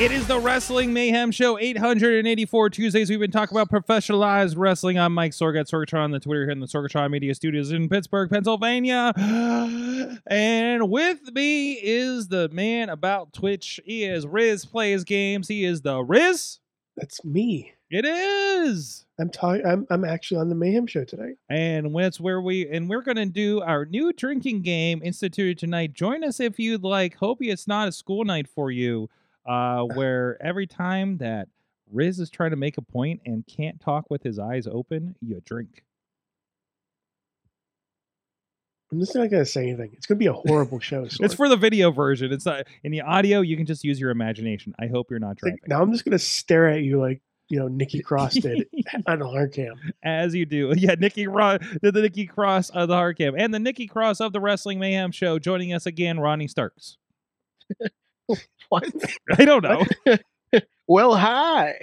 It is the Wrestling Mayhem Show, 884 Tuesdays. We've been talking about professionalized wrestling. I'm Mike Sorg at Sorgatron on the Twitter here in the Sorgatron Media Studios in Pittsburgh, Pennsylvania. And with me is the man about Twitch. He is Riz Plays Games. He is the Riz. That's me. It is. I'm talking. I'm I'm actually on the Mayhem show today. And that's where we and we're gonna do our new drinking game instituted tonight. Join us if you'd like. Hope it's not a school night for you, uh, where every time that Riz is trying to make a point and can't talk with his eyes open, you drink. I'm just not gonna say anything. It's gonna be a horrible show. It's for the video version. It's not in the audio. You can just use your imagination. I hope you're not driving. now I'm just gonna stare at you like you know Nikki Cross did on a hard cam. as you do. Yeah, Nikki Ro- the, the Nikki Cross of the Hard Cam and the Nikki Cross of the Wrestling Mayhem Show. Joining us again, Ronnie Starks. What? I don't know. Well, hi.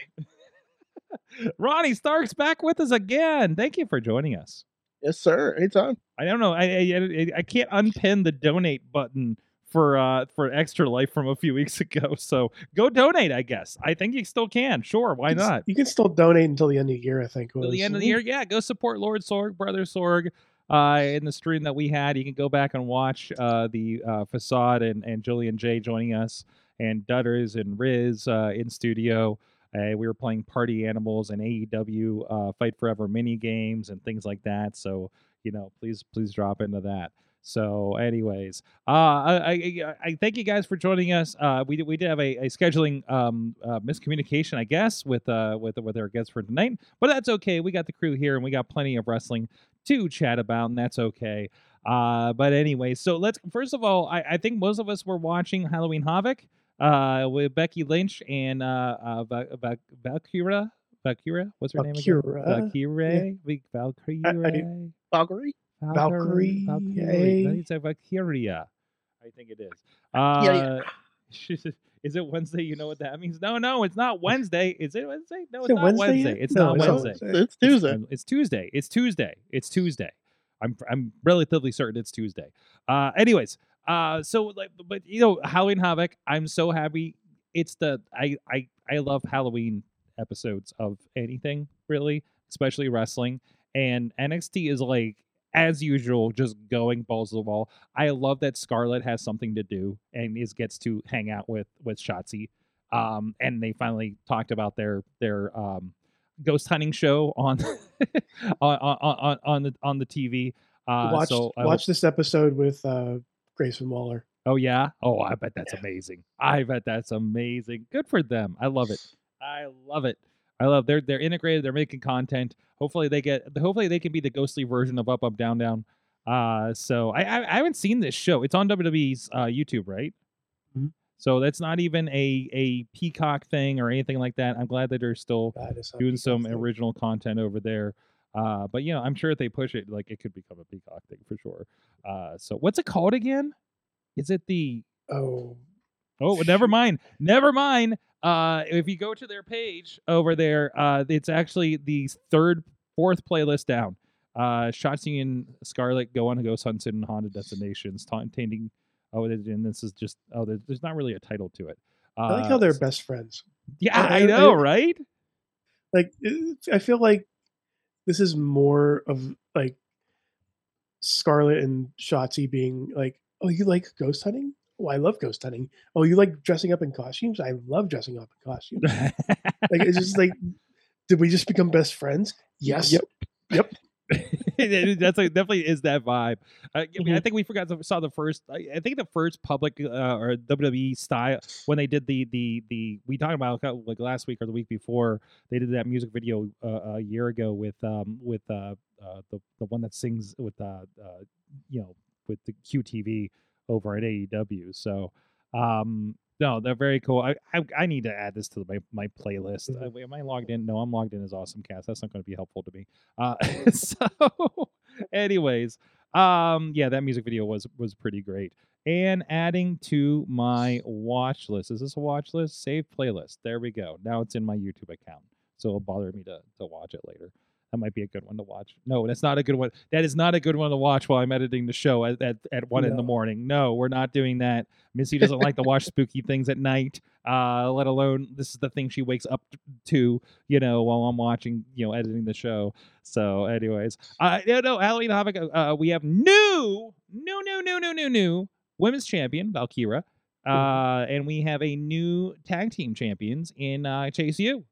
Ronnie Starks back with us again. Thank you for joining us. Yes, sir. Anytime. I don't know. I I, I, I can't unpin the donate button for uh for extra life from a few weeks ago. So go donate. I guess. I think you still can. Sure, why You can s- not? You can still donate until the end of the year. I think. Till the end of the year, yeah. Go support Lord Sorg, Brother Sorg. Uh, in the stream that we had, you can go back and watch uh, the uh, facade and and Julian J joining us and Dutters and Riz uh, in studio. Uh, we were playing Party Animals and AEW uh, Fight Forever mini games and things like that. So you know, please please drop into that. So, anyways, uh, I, I I thank you guys for joining us. Uh, we did we did have a, a scheduling um uh, miscommunication, I guess, with uh with with our guests for tonight, but that's okay. We got the crew here, and we got plenty of wrestling to chat about, and that's okay. Uh, but anyway, so let's first of all, I, I think most of us were watching Halloween Havoc uh with Becky Lynch and uh, uh Va- Va- Valkyra. Valkyra, what's her name again? Valkyra, Valkyrie. Valkyrie. Valkyrie. Valkyrie. Valkyrie, Valkyrie. Valkyria. I think it is. Yeah, yeah. Is it Wednesday? You know what that means? No, no, it's not Wednesday. Is it Wednesday? No, it's it not Wednesday Wednesday. It's No, not it's Wednesday. Wednesday. It's Tuesday. It's, it's Tuesday. It's Tuesday. It's Tuesday. I'm I'm relatively certain it's Tuesday. Uh, anyways, uh, so like, but you know, Halloween Havoc. I'm so happy. It's the I I I love Halloween episodes of anything really, especially wrestling. And NXT is like as usual, just going balls to the wall. I love that Scarlett has something to do and is gets to hang out with with Shotzi. Um, and they finally talked about their their um, ghost hunting show on on, on on on the on the TV. Uh, watch so watch this episode with uh, Grayson Waller. oh yeah. Oh, I bet that's amazing. I bet that's amazing. Good for them. I love it. I love it. I love they're they're integrated. They're making content. Hopefully they get. Hopefully they can be the ghostly version of Up Up Down Down. Uh, so I I, I haven't seen this show. It's on WWE's uh, YouTube, right? Mhm. So that's not even a a Peacock thing or anything like that. I'm glad that they're still doing some original. original content over there. Uh, but you know, I'm sure if they push it, like it could become a Peacock thing for sure. Uh, so what's it called again? Is it the? Oh, Oh, well, never mind. Never mind. Uh, if you go to their page over there, uh, it's actually the third, fourth playlist down. Uh, Shotzi and Scarlett go on ghost hunts in haunted destinations, taunting. Oh, and this is just oh, there's, there's not really a title to it. Uh, I like how they're best friends. Yeah, I- I, know, I- right? Like it- I feel like this is more of like Scarlett and Shotzi being like, "Oh, you like ghost hunting? Oh, I love ghost hunting. Oh, you like dressing up in costumes? I love dressing up in costumes." like it's just like, did we just become best friends? Yes. Yep. Yep. That's like, definitely is that vibe. Uh, I, mean, I Mhm. think we forgot to, saw the first. I, I think the first public uh, or WWE style when they did the the the we talked about like last week or the week before they did that music video uh, a year ago with um with uh, uh the the one that sings with uh, uh you know with the QTV over at AEW. So um No, they're very cool. I, I I need to add this to my my playlist. Uh, am I logged in? No, I'm logged in as Awesome Cast. That's not going to be helpful to me. Uh, so, anyways, um, yeah, that music video was was pretty great. And adding to my watch list. Is this a watch list? Save playlist. There we go. Now it's in my YouTube account, so it'll bother me to to watch it later. That might be a good one to watch. No, that's not a good one. That is not a good one to watch while I'm editing the show at, at, at one in the morning. No, we're not doing that. Missy doesn't like to watch spooky things at night. Uh, let alone this is the thing she wakes up to, you know, while I'm watching, you know, editing the show. So, anyways, uh, no, no, Halloween Havoc. Uh, we have new, new, new, new, new, new, new women's champion Valkyra, uh, and we have a new tag team champions in uh, Chase U.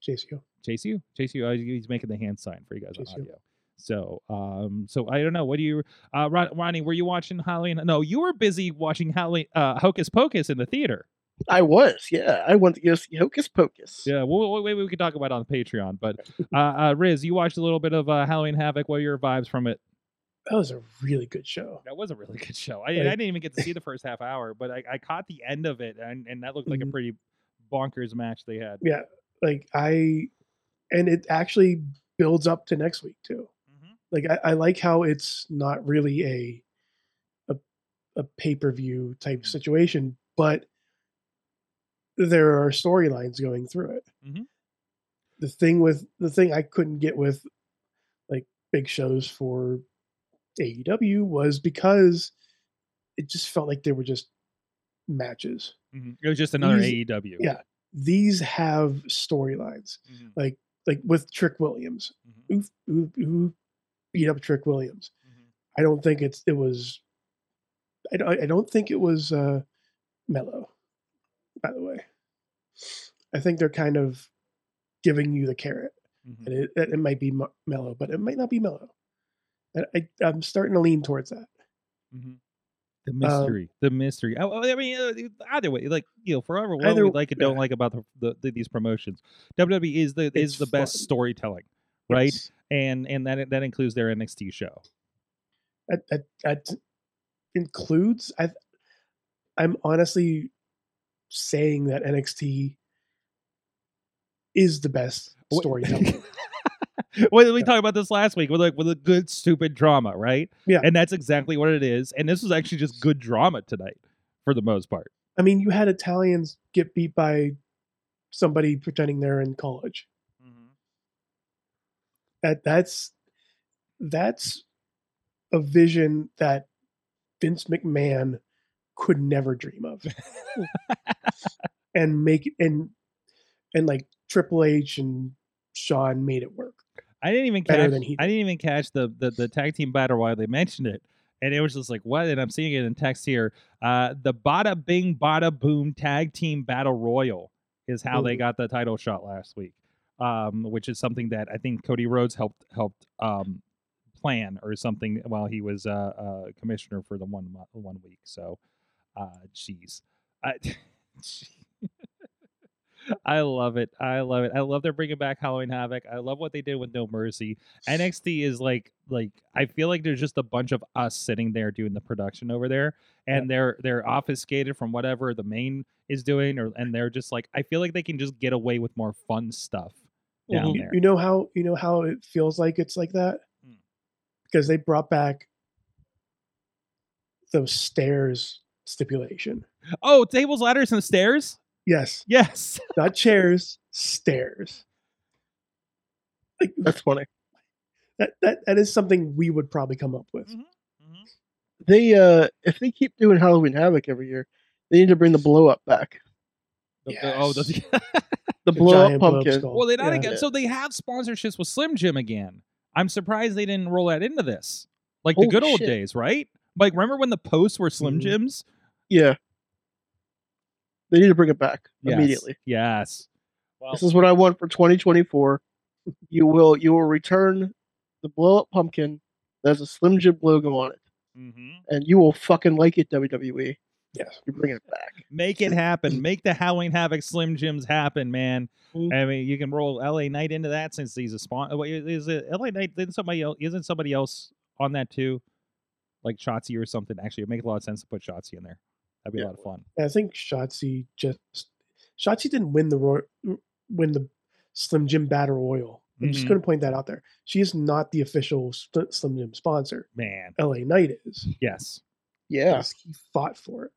Chase you. Chase you, chase you. Uh, he's making the hand sign for you guys Chase on you. So, um, so I don't know. What do you, uh, Ron- Ronnie? Were you watching Halloween? No, you were busy watching Halloween, uh, Hocus Pocus in the theater. I was, yeah. I went to go see Hocus Pocus. Yeah, well, wait, we could talk about it on Patreon. But uh, uh, Riz, you watched a little bit of uh, Halloween Havoc. What are your vibes from it? That was a really good show. That was a really good show. I, I didn't even get to see the first half hour, but I, I caught the end of it, and, and that looked like a Mhm. pretty bonkers match they had. Yeah, like I, and it actually builds up to next week too. Mhm. Like I, I like how it's not really a a, a pay per view type situation, but there are storylines going through it. Mhm. The thing with the thing I couldn't get with like big shows for AEW was because it just felt like they were just matches. Mhm. It was just another These- AEW. Yeah, these have storylines Mhm. like like with Trick Williams, Mhm. who, who, who beat up Trick Williams. Mhm. I don't think it's it was. I don't, I don't think it was uh, Melo. By the way, I think they're kind of giving you the carrot, Mhm. and it, it might be Melo, but it might not be Melo. And I, I'm starting to lean towards that. Mhm. The Um, mystery, the mystery. I, I mean, uh, either way, like you know, forever, what Either- we like and don't yeah. like about the, the, the these promotions, WWE is the is the best fun. storytelling, right? Yes. And and that that includes their NXT show. that, that, that includes I I'm honestly saying that NXT is the best storytelling. well, we talked about this last week with like with a good stupid drama, right? Yeah. and that's exactly what it is. And this was actually just good drama tonight, for the most part. I mean, you had Italians get beat by somebody pretending they're in college. Mm-hmm. That that's that's a vision that Vince McMahon could never dream of. and make and and like Triple H and Shawn made it work. I didn't even catch. I did. didn't even catch the, the the tag team battle while they mentioned it, and it was just like what? And I'm seeing it in text here. Uh, the Bada Bing Bada Boom Tag Team Battle Royal is how they got the title shot last week, um, which is something that I think Cody Rhodes helped helped um, plan or something while he was uh, uh, commissioner for the one one week. So, uh, jeez, I, I love it. I love it. I love they're bringing back Halloween Havoc. I love what they did with No Mercy. NXT is like like I feel like there's just a bunch of us sitting there doing the production over there, and they're they're obfuscated from whatever the main is doing, or and they're just like I feel like they can just get away with more fun stuff down you, there. you know how you know how it feels like it's like that Hmm. because they brought back those stairs stipulation. Oh, tables, ladders, and stairs. Yes, Yes. not chairs, stairs. Like That's funny. that, that that is something we would probably come up with. Mhm. They uh if they keep doing Halloween Havoc every year, they need to bring the blow up back. The- the- oh, the- The, The blow up giant blow-up well, they not Yeah. again. So they have sponsorships with Slim Jim again. I'm surprised they didn't roll that into this, like the Holy good old shit. days, right? Like remember when the posts were Slim Mhm. Jims? Yeah. They need to bring it back Yes. immediately. Yes. Well, This is what I want for 2024. You will you will return the blow up pumpkin that has a Slim Jim logo on it, mhm. and you will fucking like it, WWE. Yes. you bring it back. make it happen. Make the Halloween Havoc Slim Jims happen, man. Mhm. I mean, you can roll LA Knight into that since he's a sponsor. Is it LA Knight? Then somebody else isn't somebody else on that too, like Shotzi or something. Actually, it makes a lot of sense to put Shotzi in there That'd be Yeah. a lot of fun. I think Shotzi just Shotzi didn't win the Roy, win the Slim Jim Battle Royal. I'm just Mhm. going to point that out there. She is not the official Slim Jim sponsor. Man, LA Knight is. yes. Yeah. He fought for it.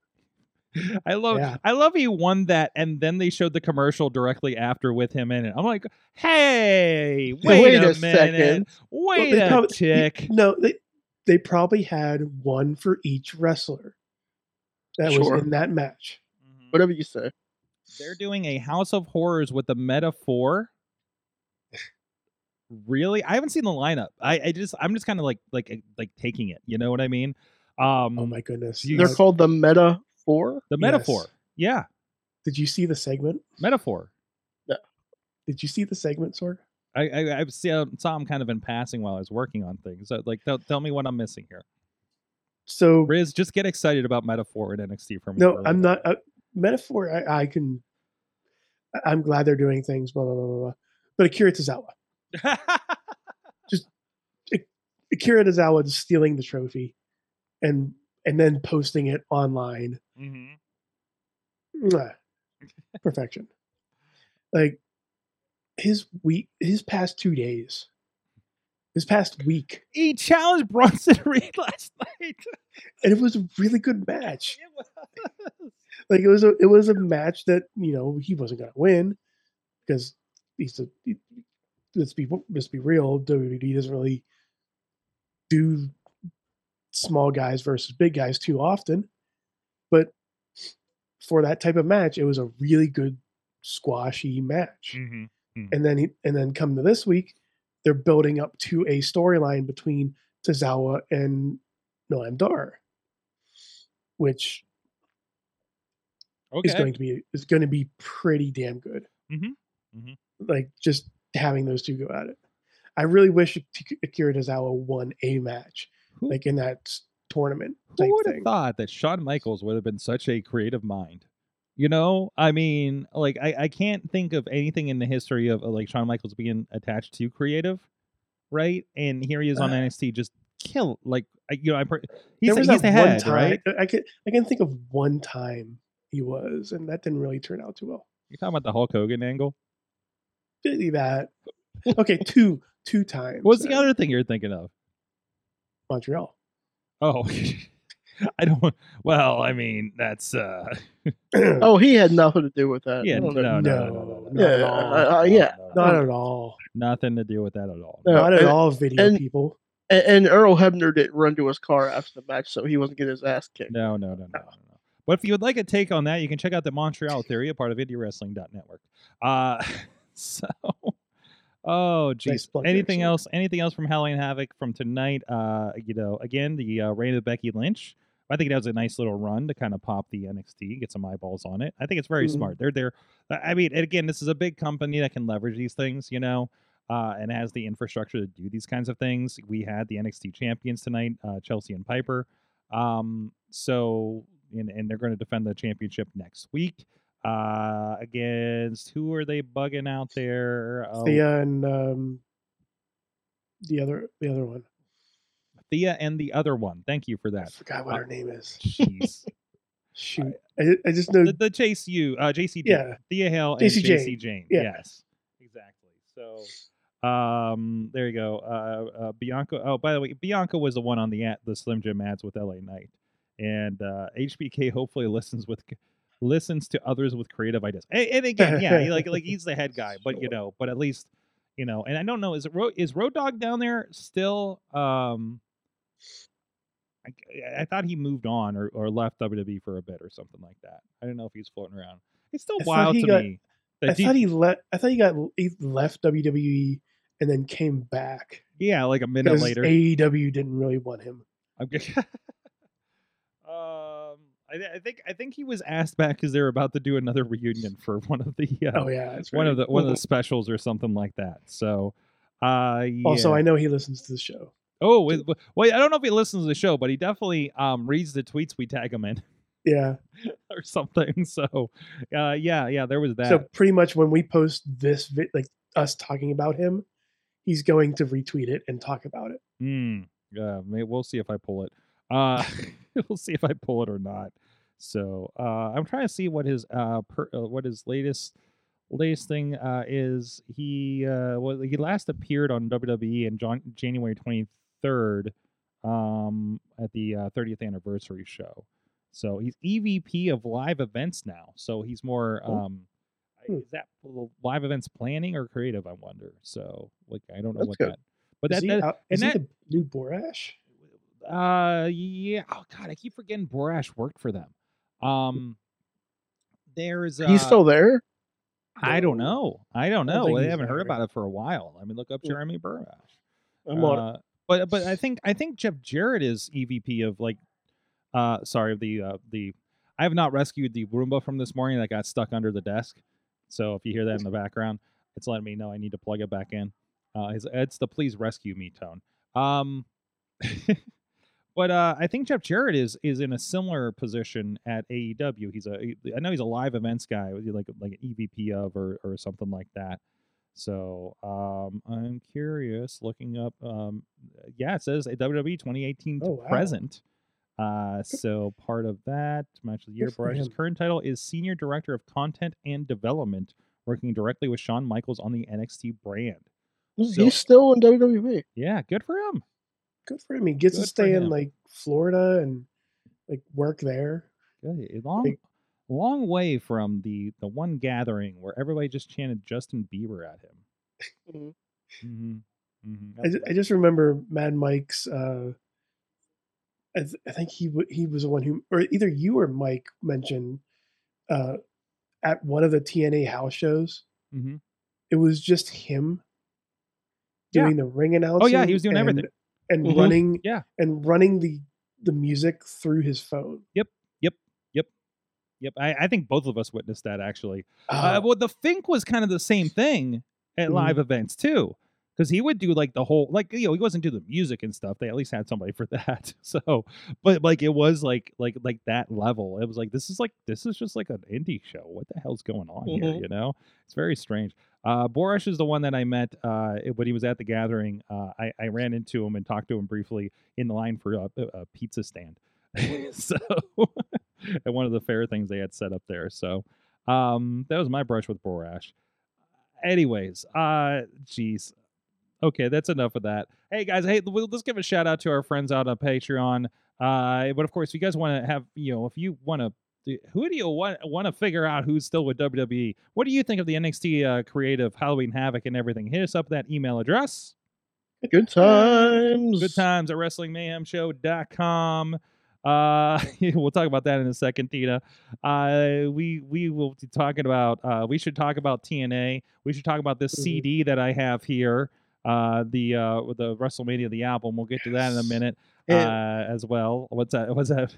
I love Yeah. I love he won that and then they showed the commercial directly after with him in it. I'm like, hey, wait, Wait a, a minute. second. Wait they a probably- tick. No, they they probably had one for each wrestler that Sure. was in that match. Whatever you say. They're doing a House of Horrors with the Meta-Four. Really? I haven't seen the lineup. I, I just I'm just kind of like like like taking it. You know what I mean? Um Oh my goodness! you- They're called the Meta-Four. Four. the Yes. Meta-Four. Yeah, Did you see the segment? Meta-Four. Yeah. Did you see the segment, Sorg? I I, I saw, saw him kind of in passing while I was working on things. So like tell, tell me what I'm missing here. So Riz, just get excited about Meta-Four and NXT for me. no, I'm not. Uh, Meta-Four, I, I can. I'm glad they're doing things. Blah blah blah blah. blah. But Akira Tozawa, just Akira Tozawa is stealing the trophy, and and then posting it online. Mhm. Perfection. Like his week, his past two days, his past week, He challenged Bronson Reed last night. and it was a really good match. It was. Like it was a it was a match that you know he wasn't gonna win because he's a he- let's be let's be real WWE doesn't really do small guys versus big guys too often, but for that type of match, it was a really good squashy match. Mhm. And then he, and then come to this week, they're building up to a storyline between Tozawa and Noam Dar, which Okay. is going to be is going to be pretty damn good. Mhm, mhm. Like just having those two go at it. I really wish Ak- Akira Tozawa won a match, Who- like in that tournament Who would have thought that Shawn Michaels would have been such a creative mind? You know, I mean, like I, I can't think of anything in the history of uh, like Shawn Michaels being attached to creative, right? And here he is on Uh, NXT, just kill like I- you know, I per- he's, he's that the one head, time right? I can I can think of one time he was, and that didn't really turn out too well. You're talking about the Hulk Hogan angle. Really that okay, two two times. What's the other thing you're thinking of? Montreal? Oh, I don't. Well, I mean, that's uh, Oh, he had nothing to do with that. yeah, no, no, no, no, No, no, no, not no, at no, all. no, Uh, uh, yeah. no, no, Not at all. nothing to do with that at all. No, Not at and- all. Video and- people. And, and Earl Hebner didn't run to his car after the match, so he wasn't getting his ass kicked. No, no, no, no, no, no. But if you would like a take on that, you can check out the Montreal Theory, a part of IndieWrestling.network. Uh, so, oh, geez. plug there, anything Sorg. else? Anything else from Halloween Havoc from tonight? Uh, you know, again, the uh, reign of Becky Lynch. I think that was a nice little run to kind of pop the NXT, get some eyeballs on it. I think it's very Mhm. smart. They're there. I mean, again, this is a big company that can leverage these things, you know, uh, and has the infrastructure to do these kinds of things. We had the NXT champions tonight, uh, Chelsea and Piper. Um, so, and, and they're going to defend the championship next week uh, against who are they bugging out there? Oh, Thea and um, the other the other one. Thea and the other one. Thank you for that. I forgot what her name is. Jeez. Shoot, I, I just know. the, the Chase U, uh, JC, Yeah. Thea Hale and Jacy Jayne. Jacy Jayne. Yeah. Yes, exactly. So, um, there you go. Uh, uh, Bianca. Oh, by the way, Bianca was the one on the ad, the Slim Jim ads with LA Knight, and uh, HBK hopefully listens with listens to others with creative ideas. And, and again, yeah, like like he's the head guy, but you know, but at least you know. And I don't know, is it Ro- is Road Dog down there still? Um, I, I thought he moved on or, or left WWE for a bit or something like that. I don't know if he's floating around. It's still I wild to got- me. I he- thought he let. I thought he got he left WWE and then came back yeah, like a minute later. AEW didn't really want him. I'm um, I, th- I think I think he was asked back because they were about to do another reunion for one of the uh, Oh yeah, that's one of the one of the specials or something like that. So, uh, yeah. Also, I know he listens to the show. Oh wait, w- wait, I don't know if he listens to the show, but he definitely um reads the tweets we tag him in Yeah. or something. So, uh, yeah, yeah, there was that. So pretty much when we post this, vi- like us talking about him, he's going to retweet it and talk about it. Mm, yeah, may, we'll see if I pull it. Uh, we'll see if I pull it or not. So uh, I'm trying to see what his uh, per, uh what his latest latest thing uh, is. He uh, well, he last appeared on WWE in Jan- January 23rd um, at the uh, 30th anniversary show. So he's EVP of live events now. So he's more Oh. um, Hmm. is that live events planning or creative? I wonder. So like I don't know That's what good. that. But is that, that out, and he that- the new Borash? uh yeah oh god i keep forgetting borash worked for them um there's uh, He's still there. i don't know i don't I don't know think i haven't heard there. about it for a while i mean look up jeremy borash I'm on uh, but but i think i think jeff jarrett is evp of like uh sorry the uh the i have not rescued the roomba from this morning that got stuck under the desk. So if you hear that in the background it's letting me know i need to plug it back in. Uh it's, it's the please rescue me tone. Um but uh i think jeff jarrett is is in a similar position at aew he's a i know he's a live events guy like like an evp of or or something like that so um, I'm curious, looking up. Um, yeah, it says WWE 2018 to Oh, wow. present. Uh, so part of that match of the year. Borash's current title is Senior Director of Content and Development, working directly with Shawn Michaels on the NXT brand. So- He's still in WWE. Yeah, good for him. Good for him. He gets Good to stay in like Florida and like work there. Good. A long, Big- long way from the the one gathering where everybody just chanted Justin Bieber at him. Mhm. hmm hmm I, ju- I just remember Mad Mike's. Uh, I, th- I think he w- he was the one who, or either you or Mike mentioned uh, at one of the TNA house shows. hmm It was just him Yeah. doing the ring announcing. Oh, yeah, he was doing and, everything. and Mhm. running. Yeah. and running the the music through his phone. Yep, I, I think both of us witnessed that actually. Uh, Uh, well, the Fink was kind of the same thing at Mhm. live events too, because he would do like the whole like you know he wasn't do the music and stuff. They at least had somebody for that. So, but like it was like like like that level. It was like this is like this is just like an indie show. What the hell's going on here? Mhm. You know, it's very strange. Uh, Borash is the one that I met uh, when he was at the gathering. Uh, I, I ran into him and talked to him briefly in the line for a, a pizza stand. so at one of the fair things they had set up there. So um, that was my brush with Borash. Anyways, uh, jeez. Okay, that's enough of that. Hey guys, hey, we'll- let's give a shout out to our friends out on Patreon. Uh, but of course, if you guys want to have, you know, if you want to, who do you want want to figure out who's still with WWE? What do you think of the NXT uh, creative Halloween Havoc and everything? Hit us up at that email address. Good times. Good times at WrestlingMayhemShow.com. Uh, we'll talk about that in a second, Tina. Uh, we we will be talking about. Uh, we should talk about TNA. We should talk about this Mhm. CD that I have here. Uh, the uh, the WrestleMania the album. We'll get to that in a minute. And Uh, as well. What's that? What's that?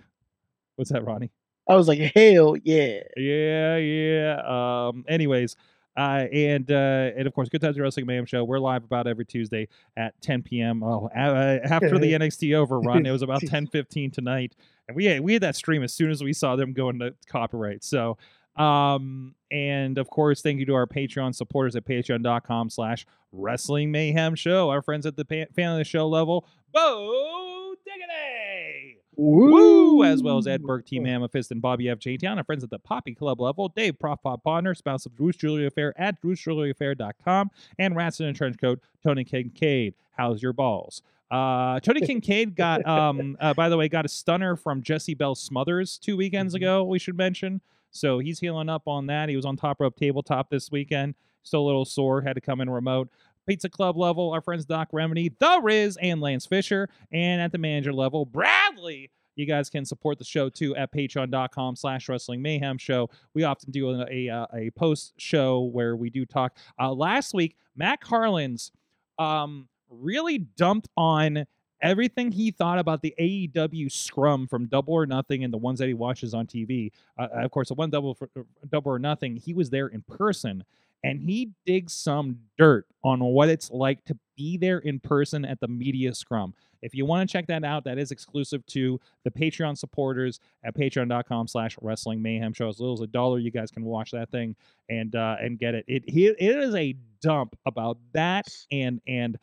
What's that, Ronnie? I was like, hell yeah. Yeah, yeah. Um. Anyways, uh, and uh, and of course, Good Times Wrestling Mayhem Show. We're live about every Tuesday at 10 p.m. Oh, uh, after the NXT overrun, it was about 10:15 tonight, and we had, we had that stream as soon as we saw them go into copyright. So, um, and of course, thank you to our Patreon supporters at Patreon.com/slash Wrestling Mayhem Show. Our friends at the pa- fan of the show level, Bo Diggity. Woo! As well as Ed Burke, Team Amethyst, and Bobby F. J. Town, our friends at the Poppy Club level, Dave Prof Pop Bonner, spouse of Bruce Jewelry Affair at BruceJewelryAffair.com, and Rats in a Trench Coat, Tony Kincaid. How's your balls? Uh, Tony Kincaid got, um, uh, by the way, got a stunner from Jessie Belle Smothers two weekends Mhm. ago, we should mention. So he's healing up on that. He was on Top Rope Tabletop this weekend. Still a little sore, had to come in remote. Pizza Club level, our friends Doc Remedy, The Riz, and Lance Fisher. And at the manager level, Bradley. You guys can support the show too at patreon.com slash wrestling mayhem show. We often do a, a, uh, a post show where we do talk. Uh, last week, Matt Carlins um, really dumped on everything he thought about the AEW scrum from Double or Nothing and the ones that he watches on TV. Uh, of course, the one double for, Double or Nothing, he was there in person and he digs some dirt on what it's like to be there in person at the media scrum. If you want to check that out, that is exclusive to the Patreon supporters at patreon.com slash wrestling mayhem show. As little as a dollar, you guys can watch that thing and uh, and get it. It it is a dump about that and and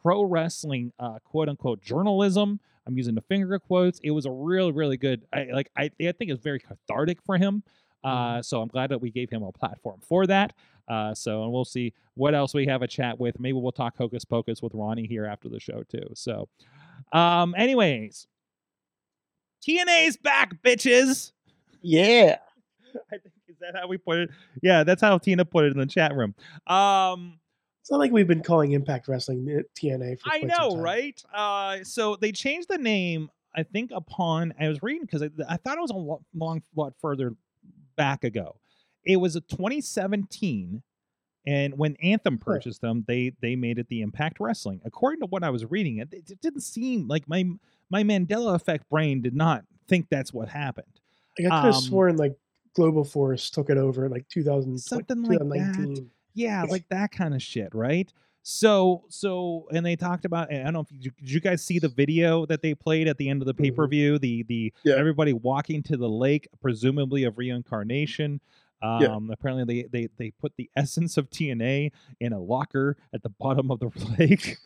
pro wrestling uh, quote unquote journalism. I'm using the finger quotes. It was a really really good. I like I I think it's very cathartic for him. Uh, so I'm glad that we gave him a platform for that. Uh, so and we'll see what else we have a chat with. Maybe we'll talk hocus pocus with Ronnie here after the show too. So, um, anyways, TNA's back, bitches. Yeah. I think is that how we put it? Yeah, that's how Tina put it in the chat room. Um, It's not like we've been calling Impact Wrestling uh, TNA for I know, right? Uh, so they changed the name. I think upon I was reading because I, I thought it was a lot, long lot further back ago. It was a 2017, and when Anthem purchased them, they they made it the Impact Wrestling. According to what I was reading, it, it didn't seem like my my Mandela effect brain did not think that's what happened. Like, I could have Um, sworn like Global Force took it over like 2000, Something like that. Yeah, like that kind of shit, right? So, so, and they talked about. I don't know if you, did you guys see the video that they played at the end of the pay per view. The the Yeah. everybody walking to the lake, presumably of reincarnation. Um, Yeah. Apparently, they they they put the essence of TNA in a locker at the bottom of the lake.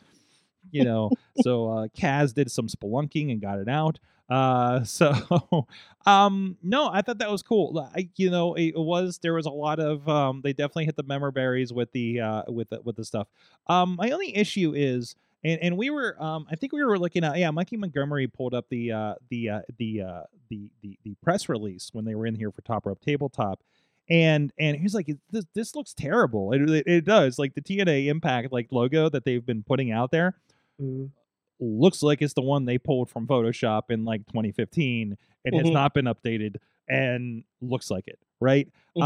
you know, so uh, Kaz did some spelunking and got it out. Uh, so, um, no, I thought that was cool. I, you know, it was there was a lot of um, they definitely hit the member berries with the uh with the, with the stuff. Um, my only issue is. And, and we were um I think we were looking at yeah Mikey Montgomery pulled up the uh the uh the uh the the, the press release when they were in here for Top Rope Tabletop and and he's like this this looks terrible it, it, it does like the TNA Impact like logo that they've been putting out there Mhm. looks like it's the one they pulled from Photoshop in like 2015 and has Mhm. not been updated and looks like it, right? Mhm.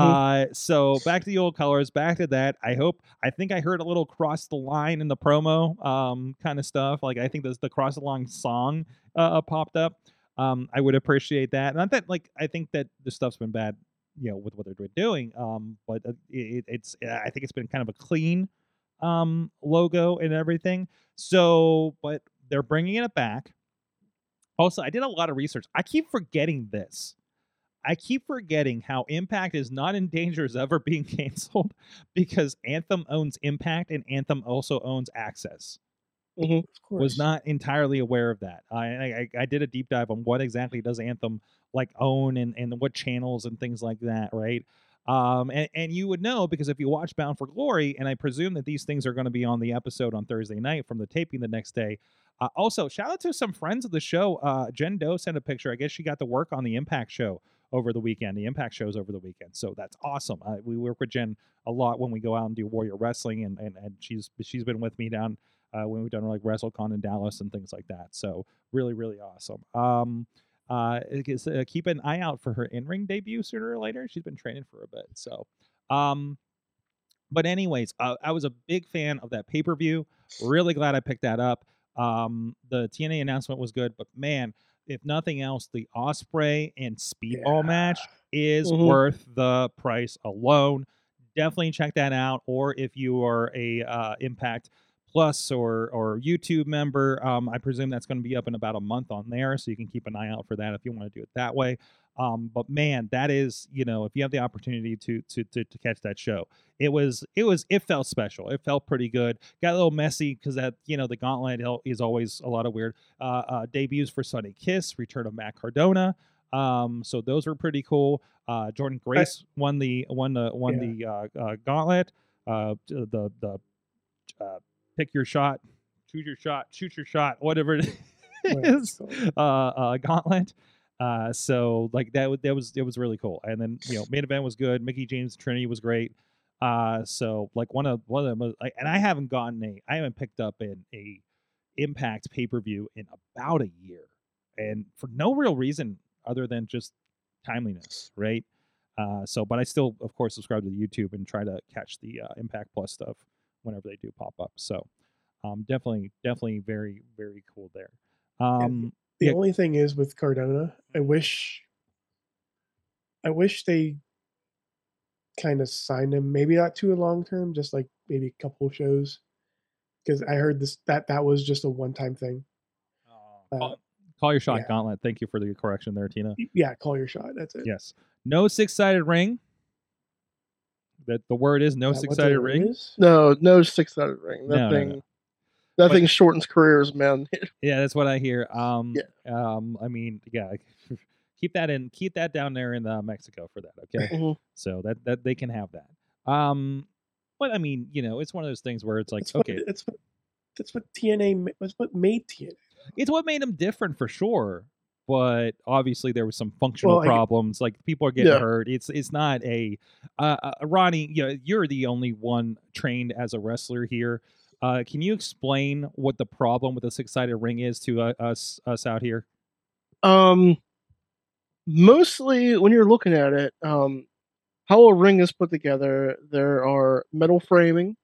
Uh so back to the old colors, back to that. I hope I think I heard a little cross the line in the promo um kind of stuff. Like I think there's the cross the line song uh popped up. Um I would appreciate that. Not that like I think that the stuff's been bad, you know, with what they're doing. Um but uh, it, it's I think it's been kind of a clean um logo and everything. So, but they're bringing it back. Also, I did a lot of research. I keep forgetting this. I keep forgetting how Impact is not in danger of ever being canceled because Anthem owns Impact and Anthem also owns Access. Of course. Was not entirely aware of that. I, I I did a deep dive on what exactly does Anthem like own and and what channels and things like that, right? Um, and, and you would know because if you watch Bound for Glory, and I presume that these things are going to be on the episode on Thursday night from the taping the next day. Uh, also, shout out to some friends of the show. Uh, Jen Doe sent a picture. I guess she got to work on the Impact show over the weekend. The Impact shows over the weekend, so that's awesome. Uh, we work with Jen a lot when we go out and do Warrior Wrestling, and and, and she's she's been with me down uh, when we've done like WrestleCon in Dallas and things like that. So really, really awesome. Um, uh, I guess, uh, keep an eye out for her in-ring debut sooner or later. She's been training for a bit, so. Um, but anyways, uh, I was a big fan of that pay-per-view. Really glad I picked that up. Um, the TNA announcement was good, but man, if nothing else, the Ospreay and Speedball match is Mhm. worth the price alone. Definitely check that out. Or if you are a uh, Impact Plus or or YouTube member, um, I presume that's going to be up in about a month on there, so you can keep an eye out for that if you want to do it that way. Um, but man, that is you know if you have the opportunity to to to, to catch that show, it was it was it felt special. It felt pretty good. Got a little messy because that you know the gauntlet is always a lot of weird uh, uh, debuts for Sunny Kiss, return of Matt Cardona. Um, so those were pretty cool. Uh, Jordynne Grace won the won the won the uh, uh, gauntlet. Uh, the the uh, pick your shot, choose your shot, shoot your shot, whatever it's Uh, uh, gauntlet. Uh, so like that, that was it was really cool. And then you know main event was good. Mickie James Trinity was great. Uh, so like one of one of them, like, and I haven't gotten a, I haven't picked up in a Impact pay per view in about a year, and for no real reason other than just timeliness, right? Uh, so, but I still, of course, subscribe to the YouTube and try to catch the uh, Impact Plus stuff whenever they do pop up. So, um, definitely, definitely very, very cool there. Um, The Yeah. only thing is with Cardona, I wish, I wish they kind of signed him. Maybe not too long term, just like maybe a couple of shows, because I heard this that that was just a one time thing. call, call your shot, yeah. Gauntlet. Thank you for the correction there, Tina. Yeah, call your shot. That's it. Yes, no six sided ring. That the word is no Is six sided ring. is? No, no six sided ring. No, That no, thing. no. That But- thing shortens careers, man. Yeah, that's what I hear. Um, Yeah. um, I mean, yeah, keep that in, keep that down there in uh, Mexico for that. Okay, Mhm. so that that they can have that. Um, but I mean, you know, it's one of those things where it's like, That's what, okay, that's what that's what TNA that's what made TNA. it's what made them different for sure. But obviously, there was some functional Well, I problems. Like people are getting Yeah. hurt. It's it's not a uh, uh, Ronnie. You know, you're the only one trained as a wrestler here. Uh, can you explain what the problem with the six sided ring is to uh, us us out here? Um, mostly when you're looking at it, um, how a ring is put together, there are metal framing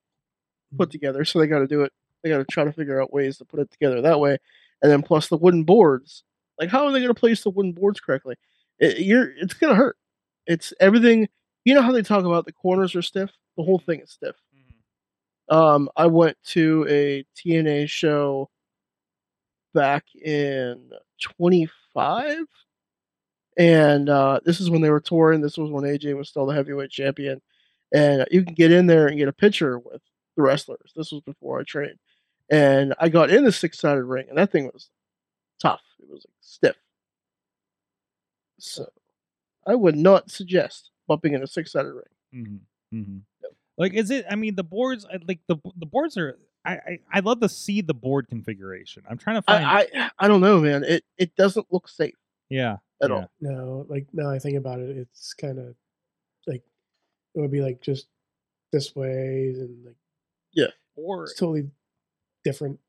put together, so they got to do it. They got to try to figure out ways to put it together that way, and then plus the wooden boards. Like, how are they going to place the wooden boards correctly? It, you're, it's going to hurt. It's everything. You know how they talk about the corners are stiff. The whole thing is stiff. Um, I went to a TNA show back in 25 and uh, this is when they were touring this was when aj was still the heavyweight champion and you can get in there and get a picture with the wrestlers this was before i trained and i got in the six-sided ring and that thing was tough it was like stiff so i would not suggest bumping in a six-sided ring Mm-hmm. Mm-hmm. Like, is it? I mean, the boards. Like the the boards are. I, I I love to see the board configuration. I'm trying to find. I, I i don't know man it it doesn't look safe yeah. at yeah. all No, like now I think about it, it's kind of like it would be like just this way and like yeah, Or it's totally different.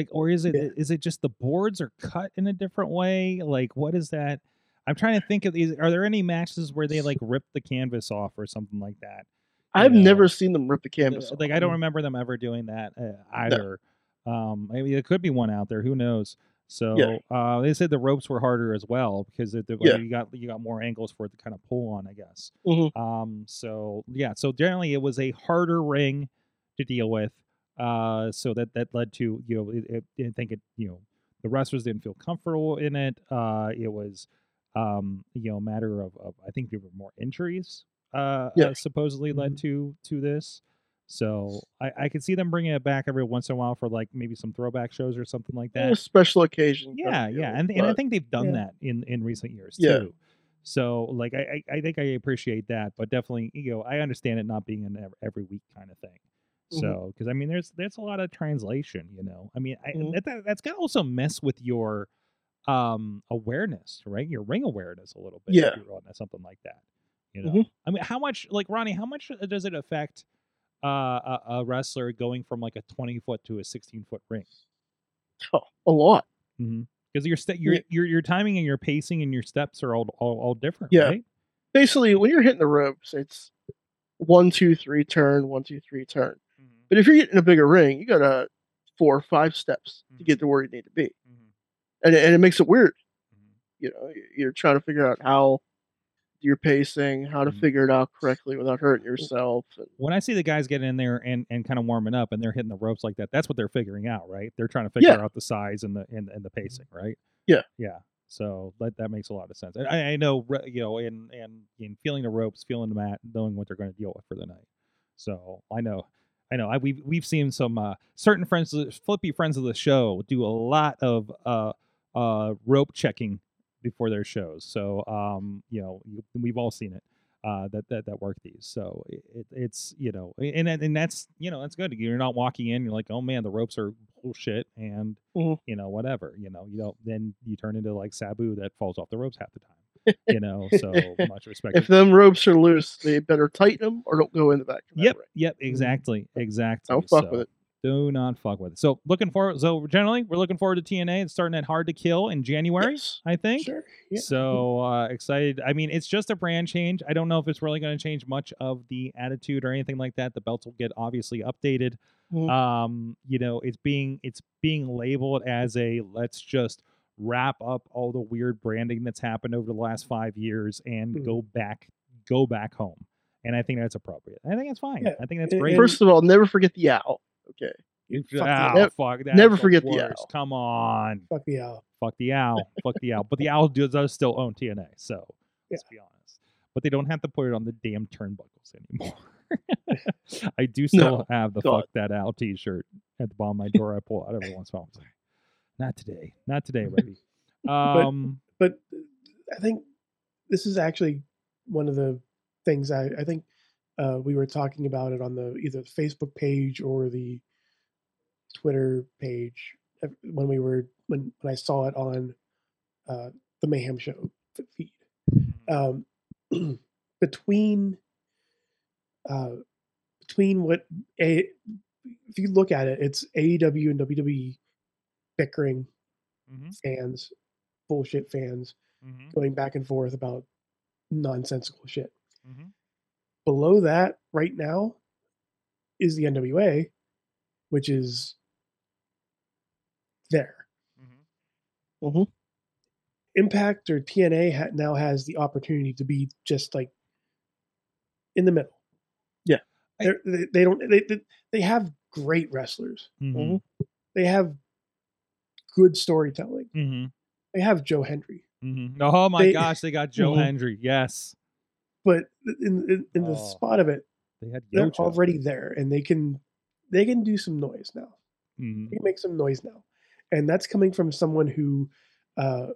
Like, or is it? Yeah. Is it just the boards are cut in a different way? Like, what is that? I'm trying to think of these. Are there any matches where they like rip the canvas off or something like that? i've Yeah. never seen them rip the canvas like off. I don't remember them ever doing that uh, either. Um, maybe there could be one out there. Who knows? So uh, they said the ropes were harder as well because it, Yeah. you got you got more angles for it to kind of pull on, I guess. Mhm. Um, so yeah, so generally it was a harder ring to deal with. Uh, so that that led to you know it, it, I think it you know the wrestlers didn't feel comfortable in it. Uh, it was um you know a matter of, of I think there were more injuries uh, Yeah. uh supposedly led to to this. So I, I could see them bringing it back every once in a while for like maybe some throwback shows or something like that. special occasion Yeah, yeah, and and I think they've done Yeah. that in in recent years too. So like I, I I think I appreciate that, but definitely you know I understand it not being an every week kind of thing. Mhm. So because I mean there's there's a lot of translation, you know. I mean I, Mhm. that, that that's gonna also mess with your um awareness, right? Your ring awareness a little bit. Yeah. if you're on something like that. You know, Mhm. I mean, how much like Ronnie? How much uh, does it affect uh, a, a wrestler going from like a 20 foot to a 16 foot ring? Oh, a lot. because your ste- your, Yeah. your your timing and your pacing and your steps are all all, all different. Yeah. right? Basically, when you're hitting the ropes, it's one, two, three, turn, one, two, three, turn. Mm-hmm. But if you're getting a bigger ring, you got a four or five steps to Mhm. get to where you need to be, Mm-hmm. and it- and it makes it weird. You know, you're trying to figure out how you're pacing, how to Mhm. figure it out correctly without hurting yourself. When I see the guys getting in there and, and kind of warming up and they're hitting the ropes like that, that's what they're figuring out, right? They're trying to figure Yeah. out the size and the and, and the pacing, right? Yeah. yeah. So that that makes a lot of sense. And I, I know, you know, in and in feeling the ropes, feeling the mat, knowing what they're going to deal with for the night. So I know, I know. I, we've we've seen some uh, certain friends, flippy friends of the show, do a lot of uh, uh, rope checking before their shows. So um, you know, we've all seen it uh, that that that work these. So it, it, it's you know, and and that's you know that's good. You're not walking in. You're like, oh man, the ropes are bullshit, and Mhm. you know whatever. You know, you don't. Then you turn into like Sabu that falls off the ropes half the time. You know, so much respect. if them ropes are loose, they better tighten them or don't go in the back. Yep, ring. yep, exactly, exactly. Don't fuck So, with it. Do not fuck with it. So looking forward. So generally, we're looking forward to TNA. It's starting at Hard to Kill in January, Yes. I think. Sure. Yeah. So uh, excited. I mean, it's just a brand change. I don't know if it's really going to change much of the attitude or anything like that. The belts will get obviously updated. Mhm. Um, you know, it's being it's being labeled as a let's just wrap up all the weird branding that's happened over the last five years and Mhm. go back go back home. And I think that's appropriate. I think that's fine. Yeah, I think that's great. First of all, never forget the owl. Okay. You- fuck the ow, owl. fuck, Never that's forget the owl. Come on. Fuck the owl. Fuck the owl. Fuck the owl. But the owl does, does still own TNA, so let's be honest. But they don't have to put it on the damn turnbuckles anymore. I do still have the God. fuck that owl t shirt at the bottom of my drawer. I pull out every once in a while. I was like, not today, not today, Reggie. Um, but I think this is actually one of the things I, I think uh, we were talking about it on the either the Facebook page or the Twitter page uh, when we were when, when I saw it on uh, the Mayhem Show feed. Um, between uh, between what a if you look at it, it's AEW and WWE bickering mhm, fans, bullshit fans, mhm, going back and forth about nonsensical shit. mhm. Below that, right now, is the NWA, which is there. Mhm. Impact or TNA ha- now has the opportunity to be just like in the middle. Yeah. I- They're, they they don't they, they they have great wrestlers. Mhm. They have good storytelling. Mhm. They have Joe Hendry, Mhm. Oh my They- gosh, they got Joe Mhm. Hendry. Yes, but in in, in the Oh. spot of it, they had they're already there, and they can they can do some noise now. Mhm. They can make some noise now, and that's coming from someone who uh,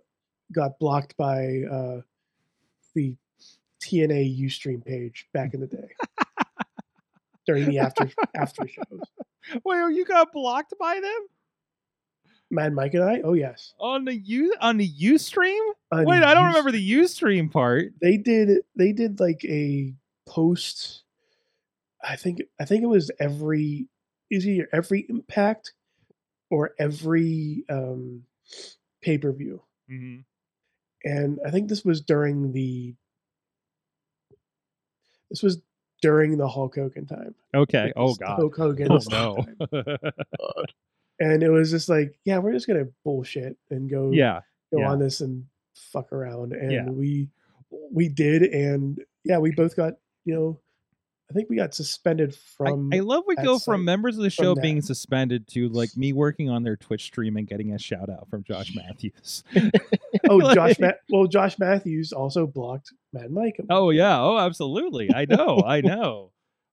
got blocked by uh, the TNA UStream page back in the day during the after after shows. Wait, you got blocked by them Mad Mike and I, oh yes, on the U on the UStream? on Wait, I don't Ust- remember the U stream part. They did they did like a post. I think I think it was every is either every Impact or every um, pay per view. Mm-hmm. and I think this was during the this was during the Hulk Hogan time. Okay. Like, Oh god. Hulk Hogan. Oh time. no. And it was just like, yeah, we're just gonna bullshit and go yeah. go yeah. on this and fuck around. And Yeah. we we did, and yeah, we both got you know, I think we got suspended from. I love we go from members of the show being suspended to like me working on their Twitch stream and getting a shout out from Josh Mathews. oh, Josh. Like- Ma- well, Josh Mathews also blocked Mad Mike. Oh yeah. Oh, absolutely. I know. I know.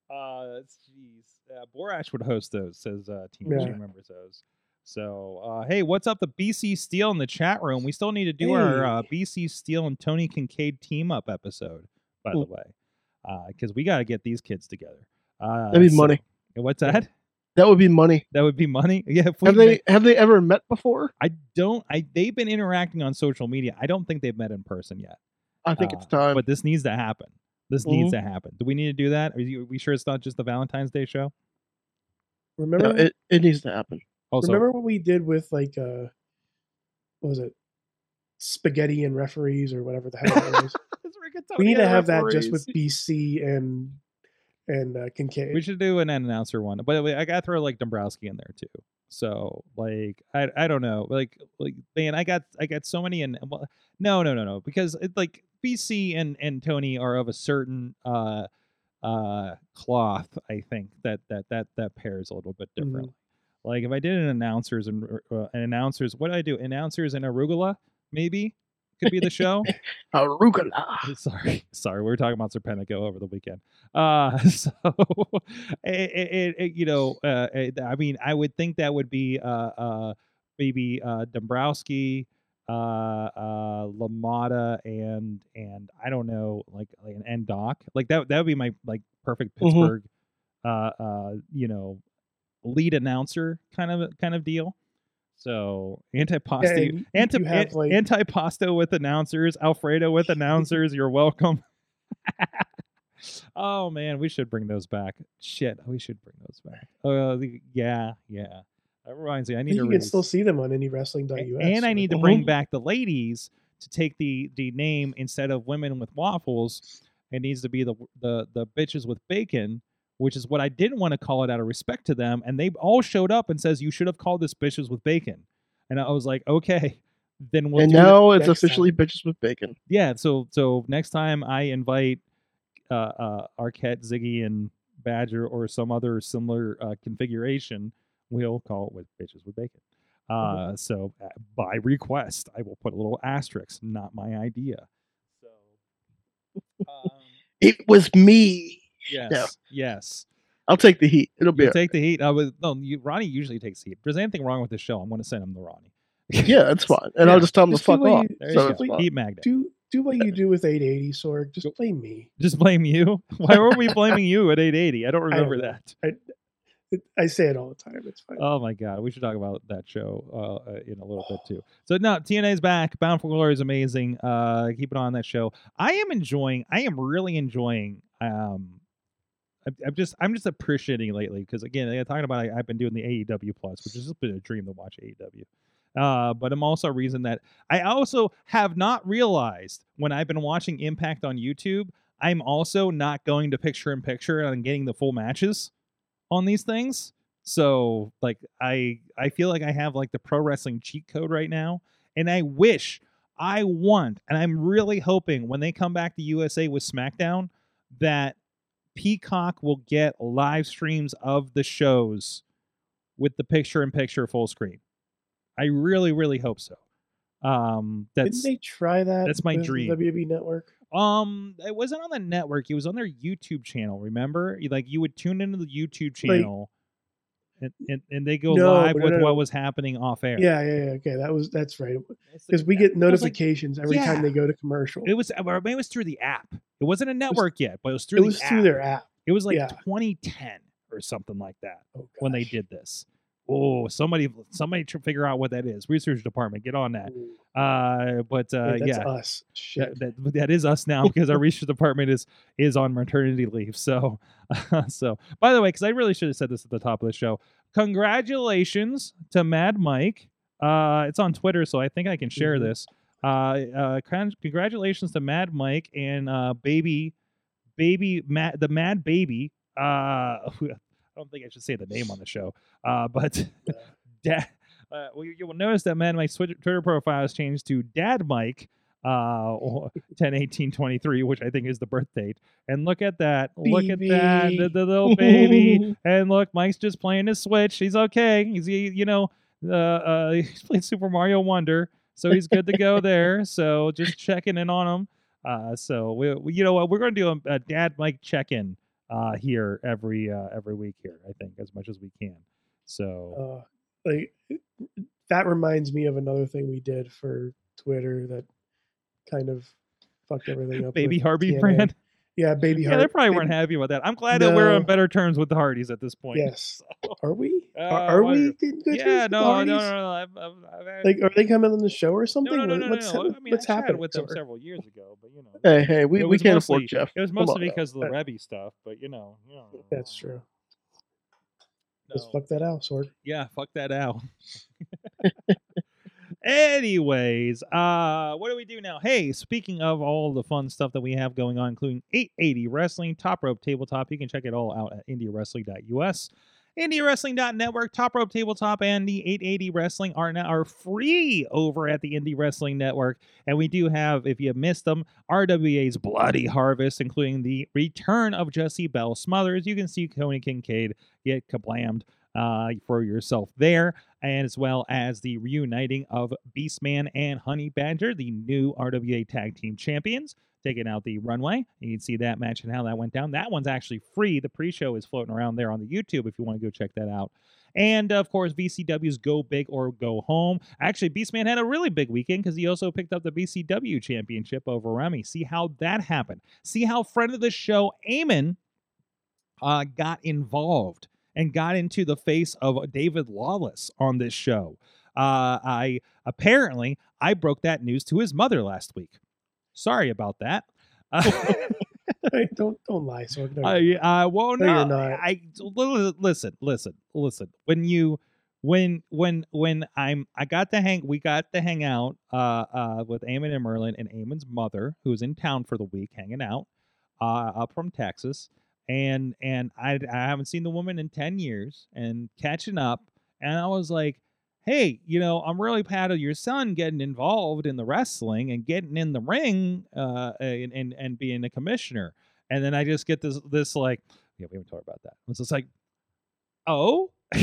Uh, that's jeez. Uh, Borash would host those. Says uh, Team Yeah. Stream members those. So, uh, hey, what's up, the BC Steele in the chat room? We still need to do our uh, BC Steele and Tony Kincaid team up episode, by the way, because we got to get these kids together. Uh, That'd be so- money. What's that? That would be money. That would be money. Yeah. Have they have they ever met before? I don't. I they've been interacting on social media. I don't think they've met in person yet. I think it's Uh, time. But this needs to happen. This needs to happen. Do we need to do that? Are, you, are we sure it's not just the Valentine's Day show? Remember? No, it, it needs to happen. Also, remember what we did with like uh, what was it? Spaghetti and referees or whatever the hell it was. We need to and have that just with. BC and and uh, Kincaid. We should do an announcer one, but wait, I gotta throw like Dombrowski in there too. So like I I don't know like like man I got I got so many and well, no no no no because it, like BC and and Tony are of a certain uh uh cloth I think that that that that pairs a little bit Mhm. differently. Like if I did an announcers and uh, an announcers what do I do announcers and arugula maybe could be the show. Arugula. sorry sorry we were talking about serpentico over the weekend uh so it, it, it you know uh i mean i would think that would be uh uh maybe uh dombrowski uh uh lamada and and i don't know like like an end doc like that that would be my like perfect Mhm. pittsburgh uh uh you know lead announcer kind of kind of deal so antiposto and you anti have, like- antipasto with announcers, Alfredo with announcers. You're welcome. oh man, we should bring those back. Shit, we should bring those back. Uh, yeah, yeah. That reminds me. I need to you can still see them on indiewrestling.us. a- and I need to bring back the ladies to take the the name instead of women with waffles. It needs to be the the the bitches with bacon, which is what I didn't want to call it out of respect to them. And they all showed up and says you should have called this bitches with bacon. And I was like, okay, then we'll and do it. now it's officially time. bitches with bacon. yeah. So so next time I invite uh, uh Arquette, Ziggy, and Badger or some other similar uh, configuration, we'll call it with bitches with bacon. Uh, so uh, by request, I will put a little asterisk, not my idea. So, um, It was me. Yes, yes. I'll take the heat. It'll be You all take the heat. I with, no, you, Ronnie usually takes heat. If there's anything wrong with the show, I'm going to send him to Ronnie. yeah, that's fine. And Yeah. I'll just tell him to Just do fuck off. you- There So you it's go. fine. Heat magnet. Do do what you do with 880, Sorg. Just blame me. Just blame you. Why were we blaming you at 880? I don't I don't remember that. I, I say it all the time. It's fine. Oh my god, we should talk about that show uh, uh, in a little bit too. So no, TNA's back. Bound for Glory is amazing. Uh, keep it on that show. I am enjoying. I am really enjoying. Um, I'm, I'm just I'm just appreciating lately because again, like, talking about I, I've been doing the AEW Plus, which has been a dream to watch AEW. Uh, but I'm also a reason that I also have not realized when I've been watching Impact on YouTube, I'm also not going to picture in picture and getting the full matches on these things. So like I I feel like I have like the pro wrestling cheat code right now, and I wish I want, and I'm really hoping when they come back to USA with SmackDown that Peacock will get live streams of the shows with the picture in picture full screen. I really really hope so. Um, that's Didn't they try that? that's my dream. WWE Network. um, it wasn't on the network. It was on their YouTube channel. Remember, like you would tune into the YouTube Like- channel, and, and and they go No, live no, with no, no. what was happening off air. Yeah, yeah, yeah. Okay, that was that's right. Because we get it was like- notifications every time they go to commercial. It was, uh, or maybe it was through the app. It wasn't a network yet, but it was through It the was app. through their app. It was like yeah. 2010 or something like that Oh, when they did this. Oh, somebody, somebody, figure out what that is. Research department, get on that. Uh, but uh, that's yeah, us. Shit. that, that, that is us now because our research department is is on maternity leave. So, so by the way, because I really should have said this at the top of the show. Congratulations to Mad Mike. Uh, it's on Twitter, so I think I can share Mhm. this. Uh, uh, con- congratulations to Mad Mike and uh, baby, baby, Mad, the Mad Baby. Uh, I don't think I should say the name on the show. Uh, but dad, uh, well, you, you will notice that Mad Mike's Twitter, profile has changed to Dad Mike uh 10 18 23 which i think is the birth date. And look at that look at that the, the little baby. And look mike's just playing his switch. He's okay. He's he- you know uh, uh he's played super mario wonder so he's good to go there. So just checking in on him. Uh so we, we you know what? We're gonna do a, a dad mike check-in uh here every uh every week here i think as much as we can so uh, like that reminds me of another thing we did for Twitter that kind of fucked everything up. baby harvey TNA. brand Yeah, baby yeah they probably baby- weren't happy about that i'm glad that we're on better terms with the hardys at this point Yes. Are we? Uh, are are we in good terms yeah, with the no, no, no, no, no. I've, I've, I've Like, are they coming on the show or something? no, no, no, what's no. hap- I mean, what's I happening? with them several years ago, but you know, Hey, hey, we, we can't mostly- afford Jeff. it was mostly on because of the Uh, Reby stuff. But you know, you know That's true. No. Let's fuck that out, Sorg. Yeah, fuck that out. Anyways, uh, what do we do now? Hey, speaking of all the fun stuff that we have going on, including 880 Wrestling, Top Rope Tabletop, you can check it all out at IndieWrestling.us. IndieWrestling.network, Top Rope Tabletop, and the 880 Wrestling are now are free over at the Indie Wrestling Network. And we do have, if you missed them, RWA's Bloody Harvest, including the return of Jessie Belle Smothers. You can see Tony Kincaid get kablammed uh, for yourself there, as well as the reuniting of Beastman and Honey Badger, the new RWA Tag Team Champions, taking out the runway. You can see that match and how that went down. That one's actually free. The pre-show is floating around there on the YouTube if you want to go check that out. And of course, VCW's Go Big or Go Home. Actually, Beastman had a really big weekend because he also picked up the BCW championship over Remy. See how that happened. See how friend of the show, Eamon, uh, got involved and got into the face of David Lawless on this show. Uh, I apparently I broke that news to his mother last week. Sorry about that. Uh, don't don't lie. No, I you're not. I won't. No, not. I listen, listen, listen. When you when when when I'm I got to hang we got to hang out uh uh with Eamon and Merlin and Eamon's mother who's in town for the week hanging out uh up from Texas and and I I haven't seen the woman in 10 years and catching up and I was like hey you know I'm really proud of your son getting involved in the wrestling and getting in the ring uh and and, and being a commissioner. And then I just get this this like yeah we haven't talked about that. It's just like oh